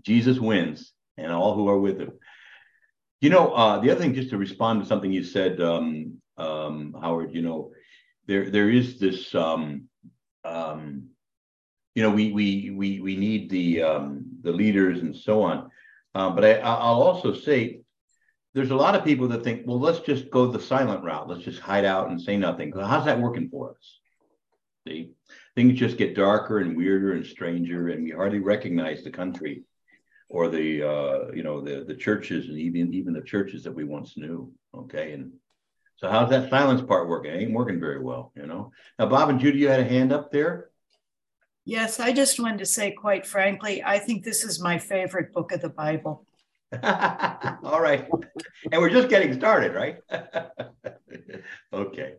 Jesus wins, and all who are with him. You know, uh, the other thing, just to respond to something you said, um, um, Howard. You know, there there is this. Um, um, you know, we we we we need the um, the leaders and so on. Um, but I, I'll also say there's a lot of people that think, well, let's just go the silent route. Let's just hide out and say nothing. How's that working for us? See, things just get darker and weirder and stranger, and we hardly recognize the country or the uh, you know the the churches and even even the churches that we once knew. Okay, and so how's that silence part working? It ain't working very well, you know. Now, Bob and Judy, you had a hand up there.
Yes, I just wanted to say, quite frankly, I think this is my favorite book of the Bible.
All right. And we're just getting started, right? okay.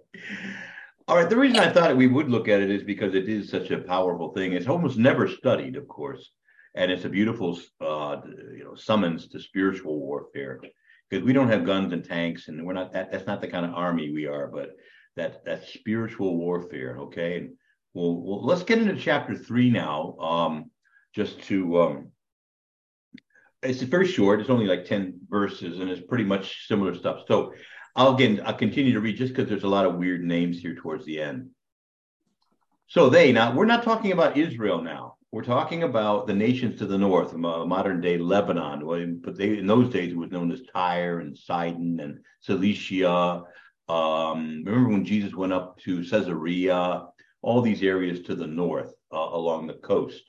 All right. The reason I thought we would look at it is because it is such a powerful thing. It's almost never studied, of course, and it's a beautiful, uh, you know, summons to spiritual warfare because we don't have guns and tanks, and we're not that. That's not the kind of army we are, but that that spiritual warfare. Okay. And well, well let's get into chapter three now, um, just to. Um, it's very short. It's only like 10 verses and it's pretty much similar stuff. So I'll again, I'll continue to read just because there's a lot of weird names here towards the end. So they, now we're not talking about Israel now. We're talking about the nations to the north, modern day Lebanon. But they, in those days, it was known as Tyre and Sidon and Cilicia. Um, remember when Jesus went up to Caesarea, all these areas to the north uh, along the coast.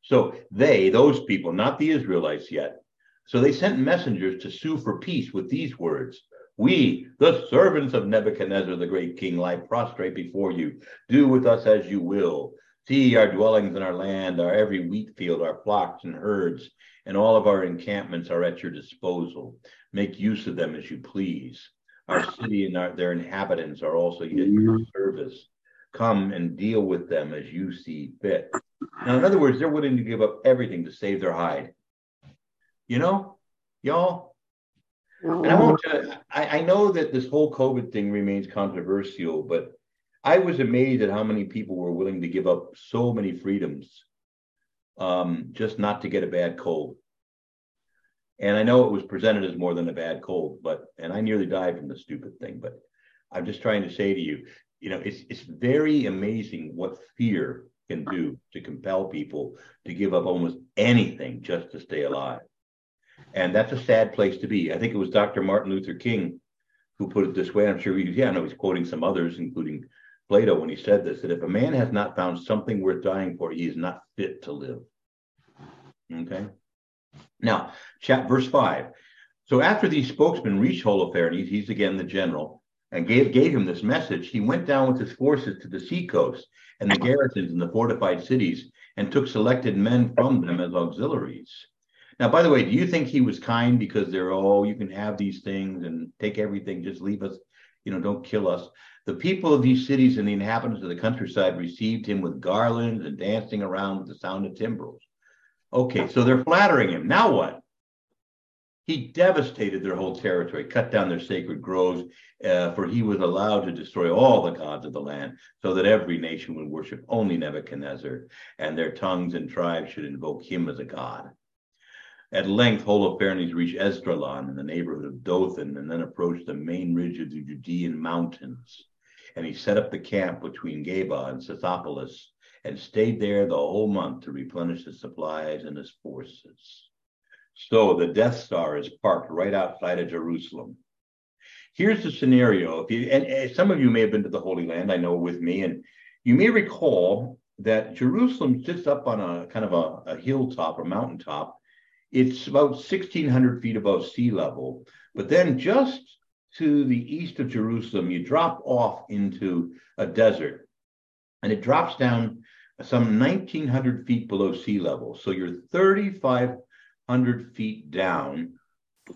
So they, those people, not the Israelites yet. So they sent messengers to sue for peace with these words We, the servants of Nebuchadnezzar the great king, lie prostrate before you. Do with us as you will. See our dwellings and our land, our every wheat field, our flocks and herds, and all of our encampments are at your disposal. Make use of them as you please. Our city and our, their inhabitants are also at your service. Come and deal with them as you see fit. Now, in other words, they're willing to give up everything to save their hide. You know, y'all. And I won't. Uh, I, I know that this whole COVID thing remains controversial, but I was amazed at how many people were willing to give up so many freedoms, um, just not to get a bad cold. And I know it was presented as more than a bad cold, but and I nearly died from the stupid thing. But I'm just trying to say to you, you know, it's it's very amazing what fear can do to compel people to give up almost anything just to stay alive. And that's a sad place to be. I think it was Dr. Martin Luther King who put it this way. I'm sure he, yeah, I know he's quoting some others, including Plato, when he said this that if a man has not found something worth dying for, he is not fit to live. Okay. Now, chat verse five. So after these spokesmen reached Holofernes, he's again the general, and gave, gave him this message, he went down with his forces to the seacoast and the garrisons in the fortified cities and took selected men from them as auxiliaries. Now, by the way, do you think he was kind because they're, oh, you can have these things and take everything, just leave us, you know, don't kill us? The people of these cities and the inhabitants of the countryside received him with garlands and dancing around with the sound of timbrels. Okay, so they're flattering him. Now what? He devastated their whole territory, cut down their sacred groves, uh, for he was allowed to destroy all the gods of the land, so that every nation would worship only Nebuchadnezzar, and their tongues and tribes should invoke him as a god. At length, Holofernes reached Esdraelon in the neighborhood of Dothan, and then approached the main ridge of the Judean mountains. And he set up the camp between Geba and Scythopolis, and stayed there the whole month to replenish his supplies and his forces. So the Death Star is parked right outside of Jerusalem. Here's the scenario. If you and, and some of you may have been to the Holy Land, I know with me, and you may recall that Jerusalem sits up on a kind of a, a hilltop or mountaintop. It's about 1,600 feet above sea level. But then just to the east of Jerusalem, you drop off into a desert and it drops down some 1,900 feet below sea level. So you're 35 hundred feet down.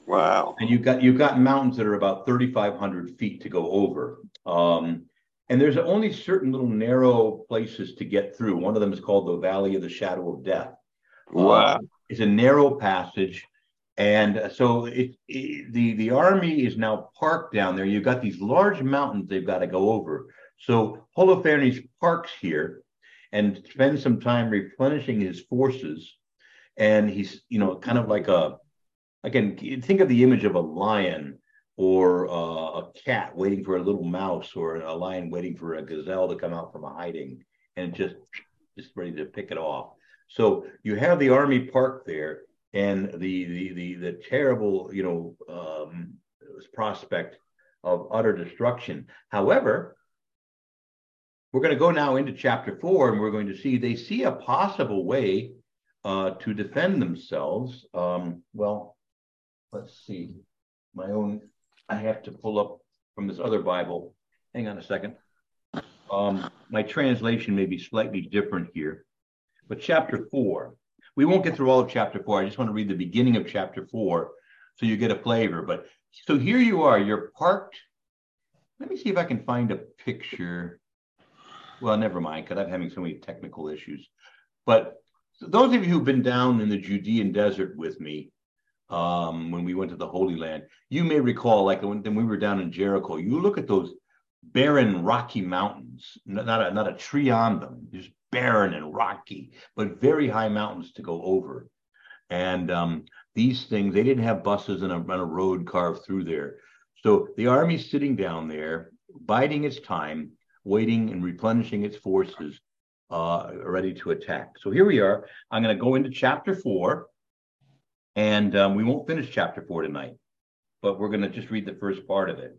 Wow.
And you've got you've got mountains that are about 3,500 feet to go over. Um, and there's only certain little narrow places to get through. One of them is called the Valley of the Shadow of Death.
Wow.
Um, it's a narrow passage. And so it, it, the, the army is now parked down there. You've got these large mountains they've got to go over. So Holofernes parks here and spends some time replenishing his forces and he's you know kind of like a again think of the image of a lion or uh, a cat waiting for a little mouse or a lion waiting for a gazelle to come out from a hiding and just just ready to pick it off. So you have the army parked there and the the the, the terrible you know um, prospect of utter destruction. However we're going to go now into chapter four and we're going to see they see a possible way uh, to defend themselves. Um, well, let's see. My own, I have to pull up from this other Bible. Hang on a second. Um, my translation may be slightly different here, but chapter four. We won't get through all of chapter four. I just want to read the beginning of chapter four so you get a flavor. But so here you are, you're parked. Let me see if I can find a picture. Well, never mind, because I'm having so many technical issues. But those of you who've been down in the Judean desert with me um, when we went to the Holy Land, you may recall, like when, when we were down in Jericho, you look at those barren, rocky mountains, not a, not a tree on them, just barren and rocky, but very high mountains to go over. And um, these things, they didn't have buses and a, and a road carved through there. So the army's sitting down there, biding its time, waiting and replenishing its forces uh, ready to attack. So here we are. I'm going to go into chapter four, and um, we won't finish chapter four tonight, but we're going to just read the first part of it.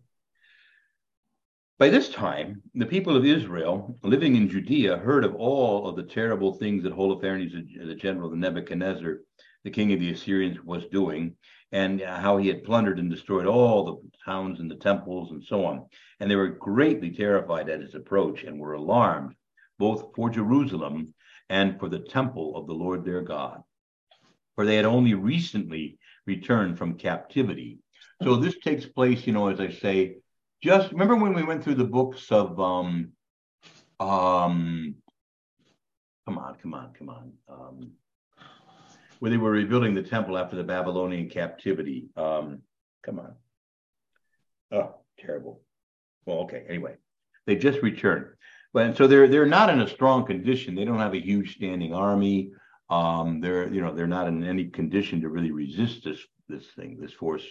By this time, the people of Israel living in Judea heard of all of the terrible things that Holofernes, the general of Nebuchadnezzar, the king of the Assyrians, was doing, and how he had plundered and destroyed all the towns and the temples and so on. And they were greatly terrified at his approach and were alarmed both for Jerusalem and for the temple of the Lord their God. For they had only recently returned from captivity. So this takes place, you know, as I say, just remember when we went through the books of um um come on, come on, come on. Um where they were rebuilding the temple after the Babylonian captivity. Um, come on. Oh, terrible. Well, okay. Anyway, they just returned. But so they're they're not in a strong condition. They don't have a huge standing army. Um, they're you know they're not in any condition to really resist this this thing, this force.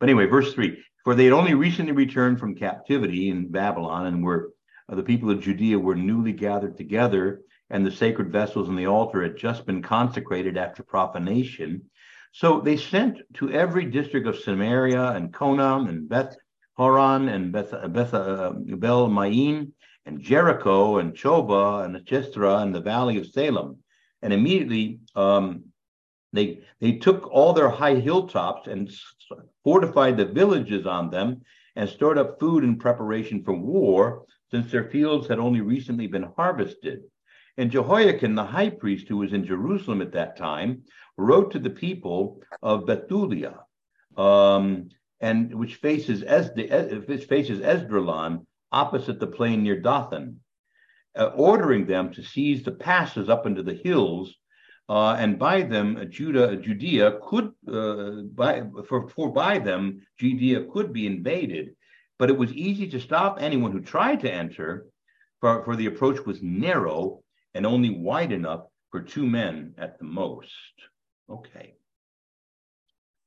But anyway, verse three: For they had only recently returned from captivity in Babylon, and were uh, the people of Judea were newly gathered together, and the sacred vessels in the altar had just been consecrated after profanation. So they sent to every district of Samaria and Conam and Beth Horon and Beth, Beth uh, Bel Maim and Jericho and Choba and Chistra and the valley of Salem. And immediately um, They they took all their high hilltops and fortified the villages on them and stored up food in preparation for war, since their fields had only recently been harvested. And Jehoiakim, the high priest who was in Jerusalem at that time, wrote to the people of Bethulia, um, and which faces Esd- which faces Esdraelon, opposite the plain near Dothan, uh, ordering them to seize the passes up into the hills uh, and by them uh, Judah, Judea could uh, by for, for by them Judea could be invaded, but it was easy to stop anyone who tried to enter, for, for the approach was narrow and only wide enough for two men at the most. Okay.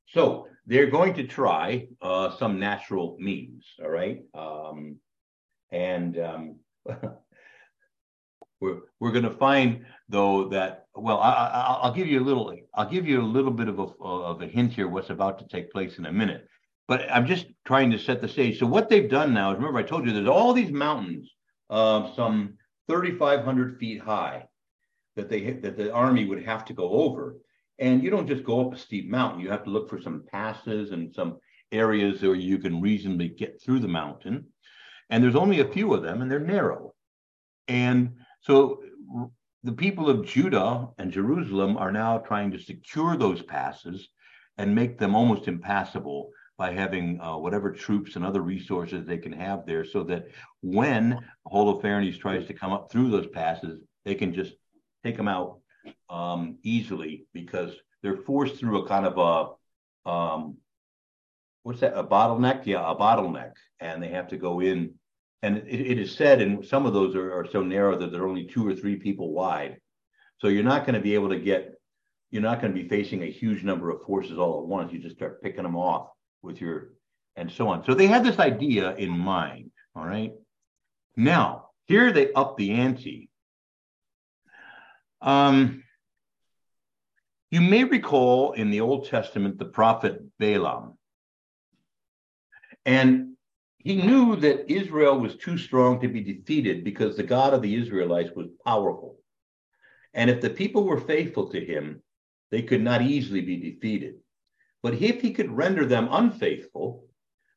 So they're going to try uh, some natural means, all right? Um, and um, we're we're going to find though that well I, will give you a little I'll give you a little bit of a of a hint here what's about to take place in a minute. But I'm just trying to set the stage. So what they've done now is remember I told you there's all these mountains uh, some 3,500 feet high that they that the army would have to go over. And you don't just go up a steep mountain. You have to look for some passes and some areas where you can reasonably get through the mountain and there's only a few of them and they're narrow. And so the people of Judah and Jerusalem are now trying to secure those passes and make them almost impassable by having uh, whatever troops and other resources they can have there so that when Holofernes tries to come up through those passes, they can just take them out um, easily because they're forced through a kind of a, um, what's that, a bottleneck? Yeah, a bottleneck. And they have to go in and it, it is said, and some of those are, are so narrow that they're only two or three people wide. So you're not going to be able to get, you're not going to be facing a huge number of forces all at once. You just start picking them off with your, and so on. So they had this idea in mind. All right. Now, here they up the ante. Um, you may recall in the Old Testament the prophet Balaam. And he knew that Israel was too strong to be defeated because the God of the Israelites was powerful. And if the people were faithful to him, they could not easily be defeated. But if he could render them unfaithful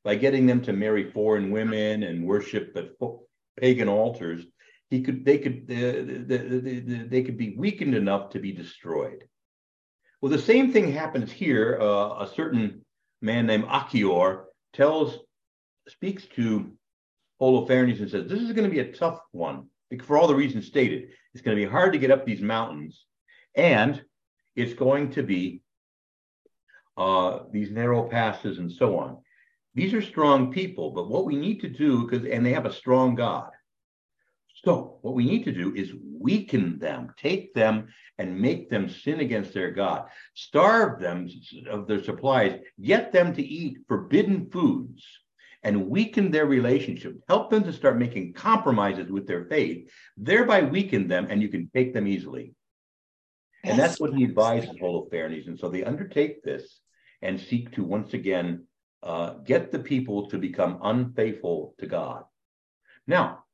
by getting them to marry foreign women and worship at pagan altars, he could they could uh, the, the, the, they could be weakened enough to be destroyed. Well, the same thing happens here. Uh, a certain man named Achior tells speaks to Holofernes and says, This is going to be a tough one for all the reasons stated. It's going to be hard to get up these mountains, and it's going to be uh, these narrow passes and so on. These are strong people, but what we need to do, because and they have a strong God. So what we need to do is weaken them, take them and make them sin against their God, starve them of their supplies, get them to eat forbidden foods and weaken their relationship, help them to start making compromises with their faith, thereby weaken them, and you can take them easily. And that's what he advises Holofernes. And so they undertake this and seek to once again uh, get the people to become unfaithful to God. Now,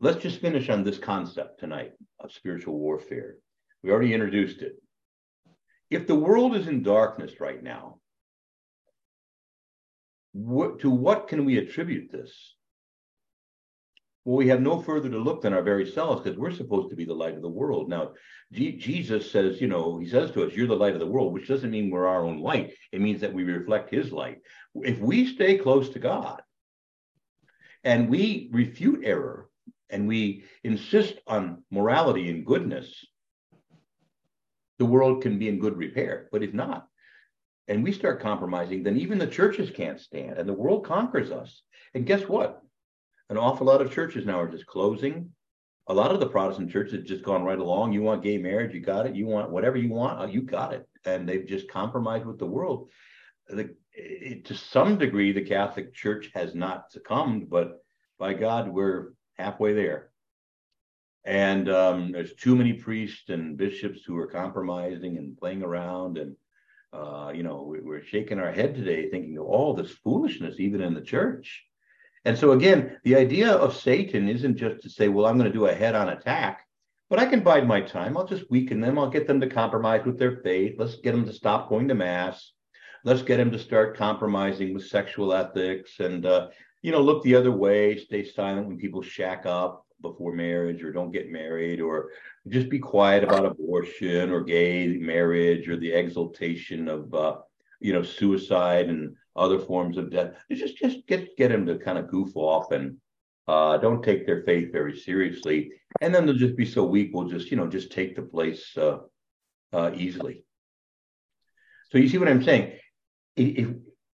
let's just finish on this concept tonight of spiritual warfare. We already introduced it. If the world is in darkness right now, what, to what can we attribute this? Well, we have no further to look than our very selves because we're supposed to be the light of the world. Now, G- Jesus says, you know, he says to us, You're the light of the world, which doesn't mean we're our own light. It means that we reflect his light. If we stay close to God and we refute error and we insist on morality and goodness, the world can be in good repair. But if not, and we start compromising, then even the churches can't stand and the world conquers us. And guess what? An awful lot of churches now are just closing. A lot of the Protestant churches have just gone right along. You want gay marriage, you got it. You want whatever you want, uh, you got it. And they've just compromised with the world. The, it, to some degree, the Catholic Church has not succumbed, but by God, we're halfway there. And um, there's too many priests and bishops who are compromising and playing around and uh, you know, we, are shaking our head today thinking of all this foolishness, even in the church. And so, again, the idea of Satan isn't just to say, well, I'm going to do a head on attack but I can bide my time. I'll just weaken them. I'll get them to compromise with their faith. Let's get them to stop going to mass. Let's get them to start compromising with sexual ethics and, uh, you know, look the other way, stay silent when people shack up before marriage or don't get married or just be quiet about abortion or gay marriage or the exaltation of, uh, you know, suicide and other forms of death. Just, just get, get them to kind of goof off and, uh, don't take their faith very seriously, and then they'll just be so weak. We'll just, you know, just take the place uh, uh, easily. So you see what I'm saying? If,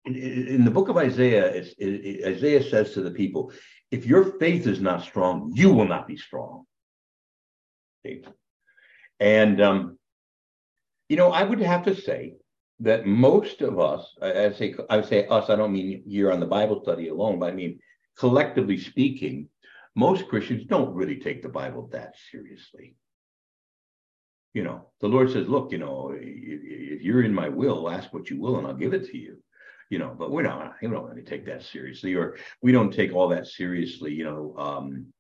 in the book of Isaiah, it, it, Isaiah says to the people, "If your faith is not strong, you will not be strong." And um, you know, I would have to say that most of us, I, I say, I say us. I don't mean you're on the Bible study alone, but I mean collectively speaking, most Christians don't really take the Bible that seriously. You know, the Lord says, look, you know, if you're in my will, ask what you will and I'll give it to you. You know, but we're not, we don't really take that seriously, or we don't take all that seriously, you know, um,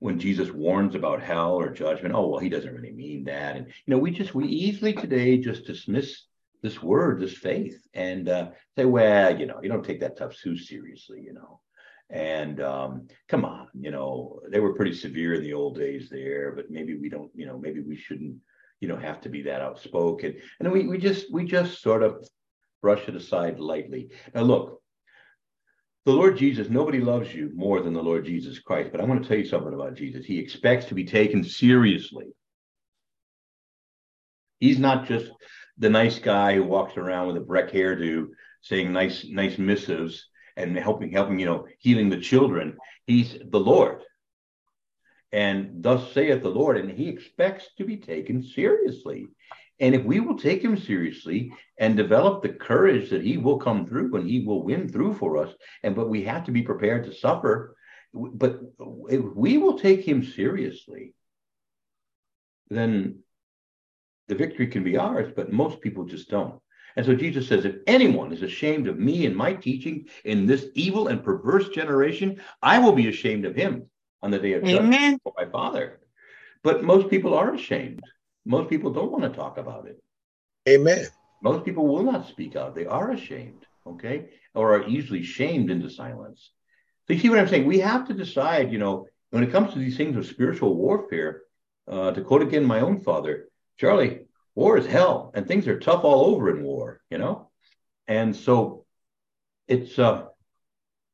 when Jesus warns about hell or judgment, oh, well, he doesn't really mean that. And, you know, we just, we easily today just dismiss this word, this faith, and uh, say, well, you know, you don't take that stuff too seriously, you know. And um, come on, you know, they were pretty severe in the old days there, but maybe we don't, you know, maybe we shouldn't, you know, have to be that outspoken. And we we just we just sort of brush it aside lightly. Now look, the Lord Jesus, nobody loves you more than the Lord Jesus Christ. But I want to tell you something about Jesus. He expects to be taken seriously. He's not just the nice guy who walks around with a Breck hairdo saying nice, nice missives and helping, helping, you know, healing the children. He's the Lord. And thus saith the Lord, and he expects to be taken seriously. And if we will take him seriously and develop the courage that he will come through and he will win through for us, and but we have to be prepared to suffer. But if we will take him seriously, then the victory can be ours, but most people just don't. And so Jesus says, if anyone is ashamed of me and my teaching in this evil and perverse generation, I will be ashamed of him on the day of judgment for my Father. But most people are ashamed. Most people don't want to talk about it.
Amen.
Most people will not speak out. They are ashamed, okay, or are easily shamed into silence. So you see what I'm saying? We have to decide, you know, when it comes to these things of spiritual warfare, uh, to quote again my own father, Charlie, war is hell and things are tough all over in war, you know? And so it's, uh,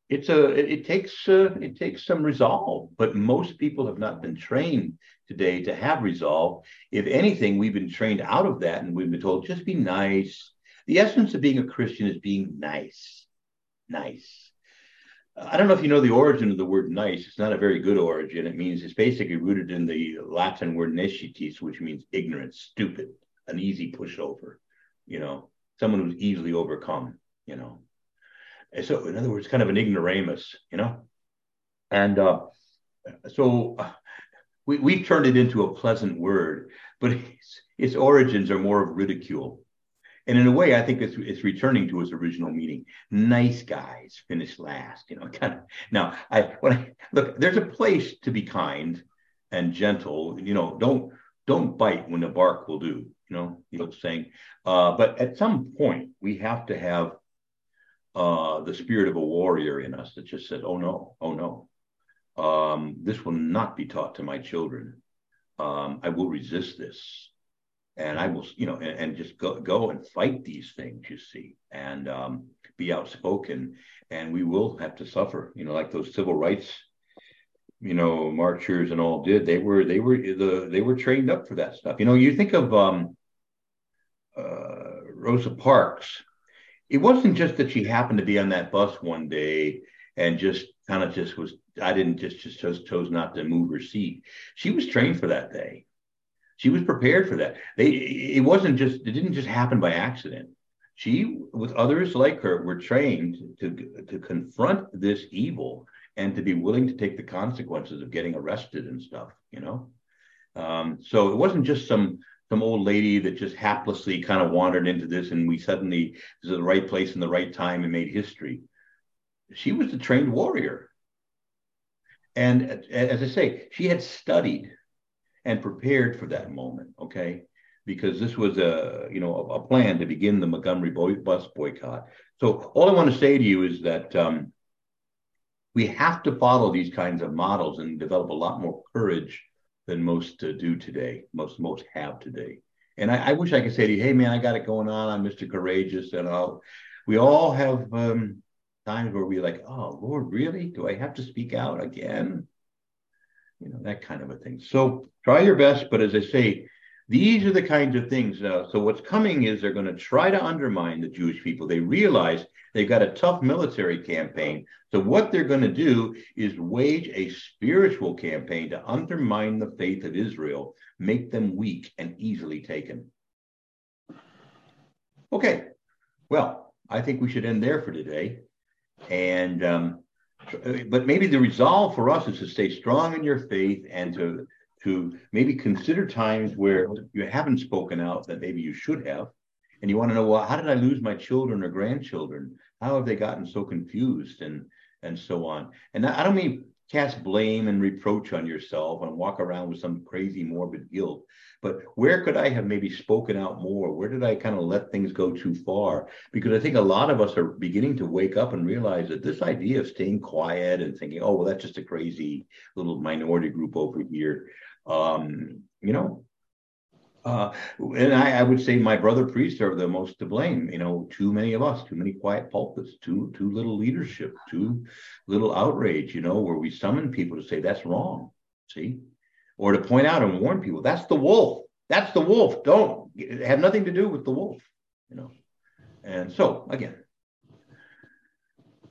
it's a it, takes uh, it takes some resolve but most people have not been trained today to have resolve. If anything we've been trained out of that and we've been told just be nice. The essence of being a christian is being nice. Nice. I don't know if you know the origin of the word nice. It's not a very good origin. It means it's basically rooted in the latin word nescitis which means ignorant stupid an easy pushover, you know, someone who's easily overcome, you know. So, in other words, kind of an ignoramus, you know. And uh, so we, we've turned it into a pleasant word, but its, its origins are more of ridicule. And in a way, I think it's, it's returning to its original meaning. Nice guys finish last, you know. Kind of. Now, I when I look, there's a place to be kind and gentle. You know, don't don't bite when the bark will do you know, you know saying. Uh, but at some point, we have to have uh, the spirit of a warrior in us that just said, "Oh no, oh no, um, this will not be taught to my children. Um, I will resist this, and I will, you know, and, and, just go go and fight these things. You see, and um, be outspoken, and we will have to suffer. You know, like those civil rights you know marchers and all did they were they were the they were trained up for that stuff you know you think of um uh, Rosa Parks, it wasn't just that she happened to be on that bus one day and just kind of just was. I didn't just just chose, chose not to move her seat. She was trained for that day. She was prepared for that. They it wasn't just it didn't just happen by accident. She, with others like her, were trained to to confront this evil and to be willing to take the consequences of getting arrested and stuff. You know, um, so it wasn't just some some old lady that just haplessly kind of wandered into this and we suddenly was at the right place in the right time and made history. She was a trained warrior. And as I say, she had studied and prepared for that moment. Okay, because this was a you know a, plan to begin the Montgomery bus boycott. So all I want to say to you is that um, we have to follow these kinds of models and develop a lot more courage than most uh, do today. Most most have today. And I, I, wish I could say to you, hey man, I got it going on. I'm Mr. Courageous, and all. We all have um, times where we're like, oh Lord, really? Do I have to speak out again? You know that kind of a thing. So try your best, but as I say, these are the kinds of things. Uh, so what's coming is they're going to try to undermine the Jewish people. They realize they've got a tough military campaign. So what they're going to do is wage a spiritual campaign to undermine the faith of Israel, make them weak and easily taken. Okay, well, I think we should end there for today. And um, but maybe the resolve for us is to stay strong in your faith and to to maybe consider times where you haven't spoken out that maybe you should have. And you want to know, well, how did I lose my children or grandchildren? How have they gotten so confused and and so on? And I don't mean cast blame and reproach on yourself and walk around with some crazy morbid guilt. But where could I have maybe spoken out more? Where did I kind of let things go too far? Because I think a lot of us are beginning to wake up and realize that this idea of staying quiet and thinking, oh, well, that's just a crazy little minority group over here um, you know, uh, and I, I, would say my brother priests are the most to blame. You know, too many of us, too many quiet pulpits, too too little leadership, too little outrage. You know, where we summon people to say that's wrong. See, or to point out and warn people that's the wolf. That's the wolf. Don't have nothing to do with the wolf. You know, and so again,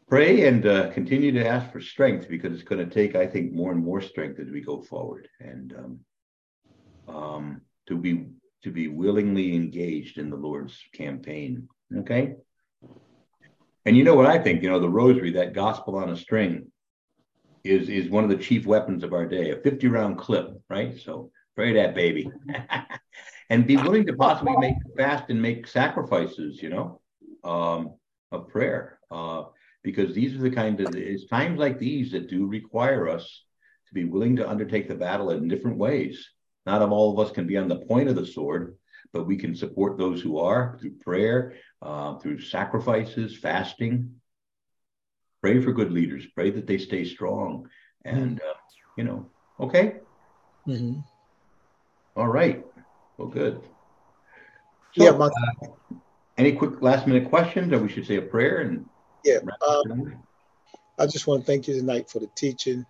pray and uh, continue to ask for strength because it's going to take, I think, more and more strength as we go forward, and um, um, to be to be willingly engaged in the Lord's campaign. Okay. And you know what I think? You know, the rosary, that gospel on a string, is is one of the chief weapons of our day. A 50 round clip, right? So pray that baby, and be willing to possibly make fast and make sacrifices. You know, um, of prayer. Uh, because these are the kind of it's times like these that do require us to be willing to undertake the battle in different ways. Not all of us can be on the point of the sword, but we can support those who are through prayer, uh, through sacrifices, fasting. Pray for good leaders. Pray that they stay strong, and uh, you know, okay. Mm-hmm. All right. Well, good. So, yeah. My- uh, any quick last minute questions, or we should say a prayer and
yeah. Um, I just want to thank you tonight for the teaching.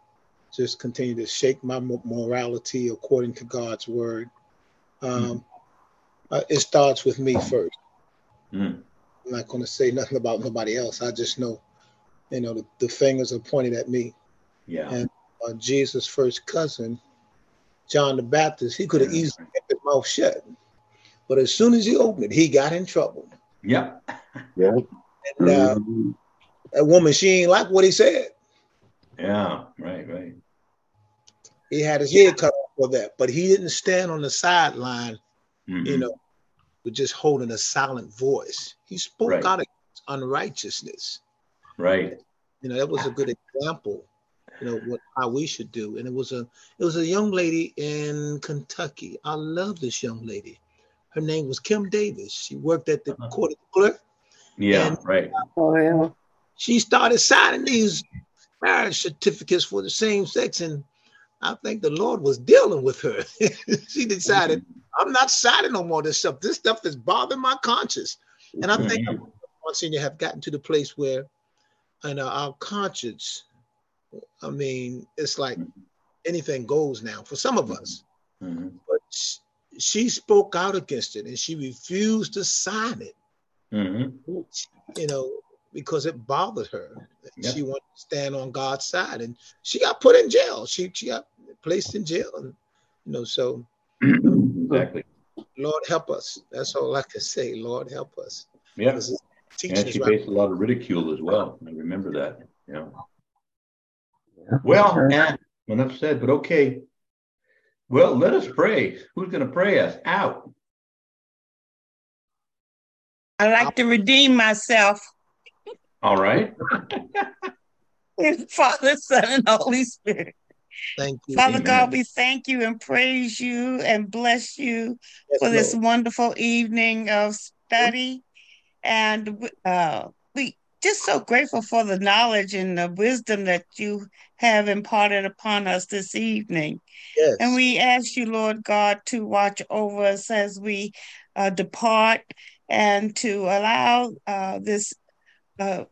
Just continue to shake my morality according to God's word. Um, mm. uh, it starts with me first. Mm. I'm not going to say nothing about nobody else. I just know, you know, the, the fingers are pointed at me.
Yeah.
And uh, Jesus' first cousin, John the Baptist, he could have yeah. easily kept his mouth shut. But as soon as he opened it, he got in trouble.
Yeah.
Yeah.
And uh, mm-hmm that woman, she ain't like what he said.
Yeah, right, right.
He had his head cut off for that, but he didn't stand on the sideline, mm-hmm. you know, with just holding a silent voice. He spoke right. out against unrighteousness.
Right.
You know, that was a good example, you know, what how we should do. And it was a it was a young lady in Kentucky. I love this young lady. Her name was Kim Davis. She worked at the uh-huh. court of clerk.
Yeah, and, right.
Oh yeah
she started signing these marriage certificates for the same sex and I think the Lord was dealing with her. she decided, I'm not signing no more of this stuff. This stuff is bothering my conscience. And I think mm-hmm. Monsignor have gotten to the place where you know our conscience, I mean, it's like anything goes now for some of us. Mm-hmm. But she, spoke out against it and she refused to sign it. Mm-hmm. You know, because it bothered her. Yep. She wanted to stand on God's side, and she got put in jail. She she got placed in jail, and you know, so
exactly.
Lord help us. That's all I can say. Lord help us.
Yeah. And she faced right. a lot of ridicule as well. I remember that. Yeah. Well, eh, enough said, but okay. Well, let us pray. Who's going to pray us out?
I like to redeem myself.
All right.
Father, Son, and Holy Spirit.
Thank you.
Father
Amen.
God, we thank you and praise you and bless you
Yes,
for this wonderful evening of study. And uh, we just so grateful for the knowledge and the wisdom that you have imparted upon us this evening.
Yes.
And we ask you, Lord God, to watch over us as we uh, depart and to allow uh, this uh,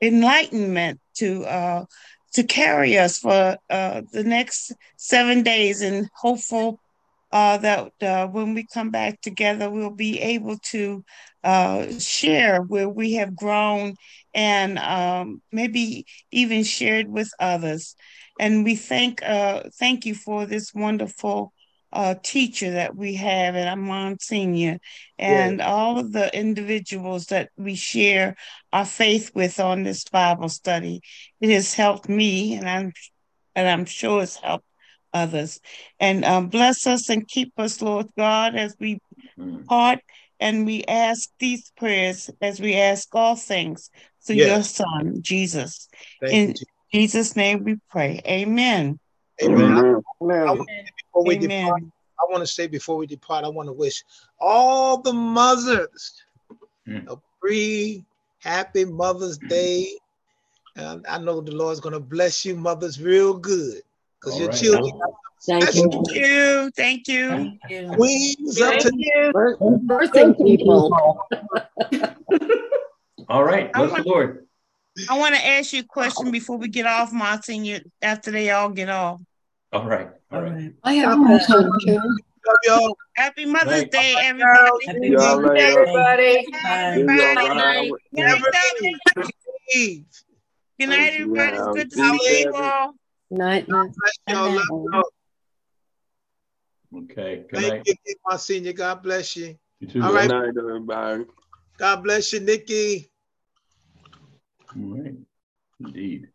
enlightenment to uh, to carry us for uh, the next seven days, and hopeful uh, that uh, when we come back together, we'll be able to share where we have grown and um, maybe even shared with others. And we thank thank you for this wonderful uh, teacher that we have at a Monsignor and all of the individuals that we share our faith with on this Bible study. It has helped me, and I'm and I'm sure it's helped others. And um, bless us and keep us, Lord God, as we
Mm.
part and we ask these prayers as we ask all things through
Yes.
your Son, Jesus.
Thank
In
you. Jesus.
Jesus' name we pray. Amen.
Amen. I-
Amen.
I-
Amen.
before we depart, I want to say before we depart, I want to wish all the mothers
Mm.
a free, happy Mother's Day. And I know the Lord's going to bless you, mothers, real good. Because your
right.
children
Thank you.
Thank you. Thank you.
Thank you.
queens up
Thank
to
you.
Birthing people.
All right.
I
Bless the
want-
Lord.
I want to ask you a question before we get off, Monsignor, after they all get off.
All right. All right.
I have a question too.
Love y'all.
Happy Mother's
Night.
Day, everybody.
Happy
Y'all
birthday.
later.
Everybody.
Bye.
See y'all
Bye.
behind.
Good night, Dominic.
Eve.
Good night, everybody. It's good to
Yeah,
see you
be
all.
Night, night.
Bless y'all. Love y'all.
Okay. Good night.
Thank you, Monsignor. God bless you.
You too.
All
Good
right.
night, everybody.
God bless you, Nikki.
All right. Indeed.